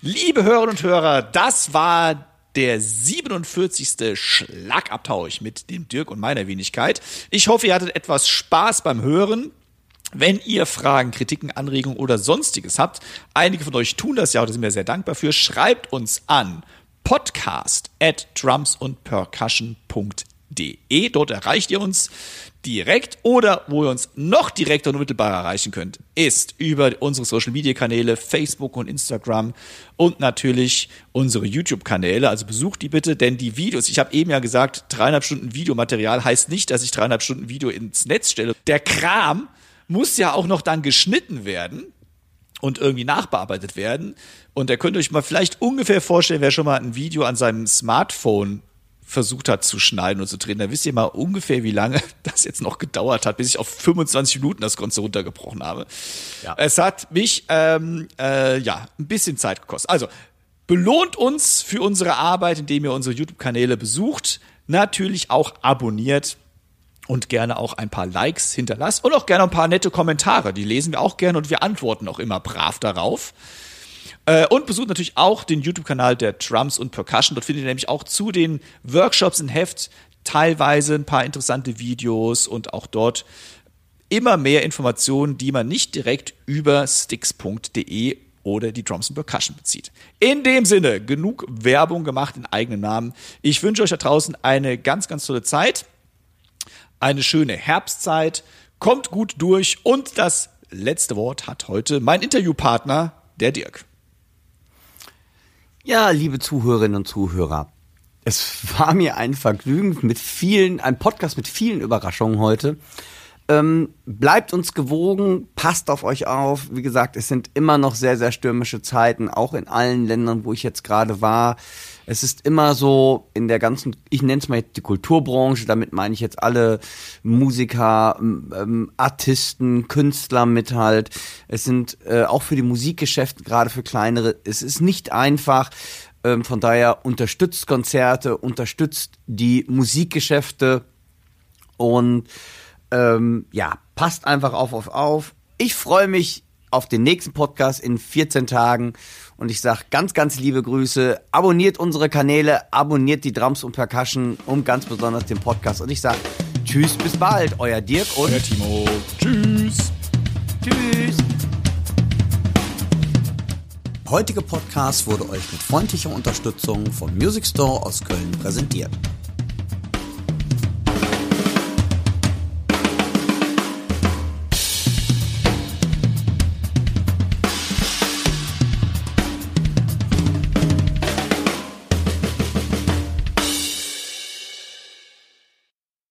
Speaker 2: Liebe Hörerinnen und Hörer, das war der 47. Schlagabtausch mit dem Dirk und meiner Wenigkeit. Ich hoffe, ihr hattet etwas Spaß beim Hören. Wenn ihr Fragen, Kritiken, Anregungen oder sonstiges habt, einige von euch tun das ja, da sind wir sehr dankbar für, schreibt uns an podcast at drumsundpercussion.de. Dort erreicht ihr uns direkt oder wo ihr uns noch direkter und unmittelbar erreichen könnt, ist über unsere Social Media Kanäle Facebook und Instagram und natürlich unsere YouTube Kanäle. Also besucht die bitte, denn die Videos, ich habe eben ja gesagt, dreieinhalb Stunden Videomaterial heißt nicht, dass ich dreieinhalb Stunden Video ins Netz stelle. Der Kram muss ja auch noch dann geschnitten werden und irgendwie nachbearbeitet werden. Und ihr könnt euch mal vielleicht ungefähr vorstellen, wer schon mal ein Video an seinem Smartphone versucht hat zu schneiden und zu drehen, dann wisst ihr mal ungefähr, wie lange das jetzt noch gedauert hat, bis ich auf 25 Minuten das Ganze runtergebrochen habe. Ja. Es hat mich ähm, äh, ja ein bisschen Zeit gekostet. Also belohnt uns für unsere Arbeit, indem ihr unsere YouTube-Kanäle besucht, natürlich auch abonniert und gerne auch ein paar Likes hinterlasst und auch gerne ein paar nette Kommentare. Die lesen wir auch gerne und wir antworten auch immer brav darauf. Äh, und besucht natürlich auch den YouTube-Kanal der Drums und Percussion. Dort findet ihr nämlich auch zu den Workshops ein Heft teilweise ein paar interessante Videos und auch dort immer mehr Informationen, die man nicht direkt über sticks.de oder die Drums and Percussion bezieht. In dem Sinne, genug Werbung gemacht in eigenem Namen. Ich wünsche euch da draußen eine ganz, ganz tolle Zeit, eine schöne Herbstzeit, kommt gut durch und das letzte Wort hat heute mein Interviewpartner, der Dirk.
Speaker 1: Ja, liebe Zuhörerinnen und Zuhörer, es war mir ein Vergnügen mit vielen, ein Podcast mit vielen Überraschungen heute. Ähm, bleibt uns gewogen, passt auf euch auf. Wie gesagt, es sind immer noch sehr, sehr stürmische Zeiten, auch in allen Ländern, wo ich jetzt gerade war. Es ist immer so in der ganzen, ich nenne es mal die Kulturbranche, damit meine ich jetzt alle Musiker, ähm, Artisten, Künstler mit halt. Es sind äh, auch für die Musikgeschäfte, gerade für kleinere, es ist nicht einfach. Ähm, von daher unterstützt Konzerte, unterstützt die Musikgeschäfte und ähm, ja, passt einfach auf, auf, auf. Ich freue mich auf den nächsten Podcast in 14 Tagen. Und ich sage ganz, ganz liebe Grüße. Abonniert unsere Kanäle, abonniert die Drums und Percussion und ganz besonders den Podcast. Und ich sage Tschüss, bis bald. Euer Dirk und
Speaker 2: Euer Timo. Tschüss.
Speaker 1: Tschüss.
Speaker 3: Der heutige Podcast wurde euch mit freundlicher Unterstützung vom Music Store aus Köln präsentiert.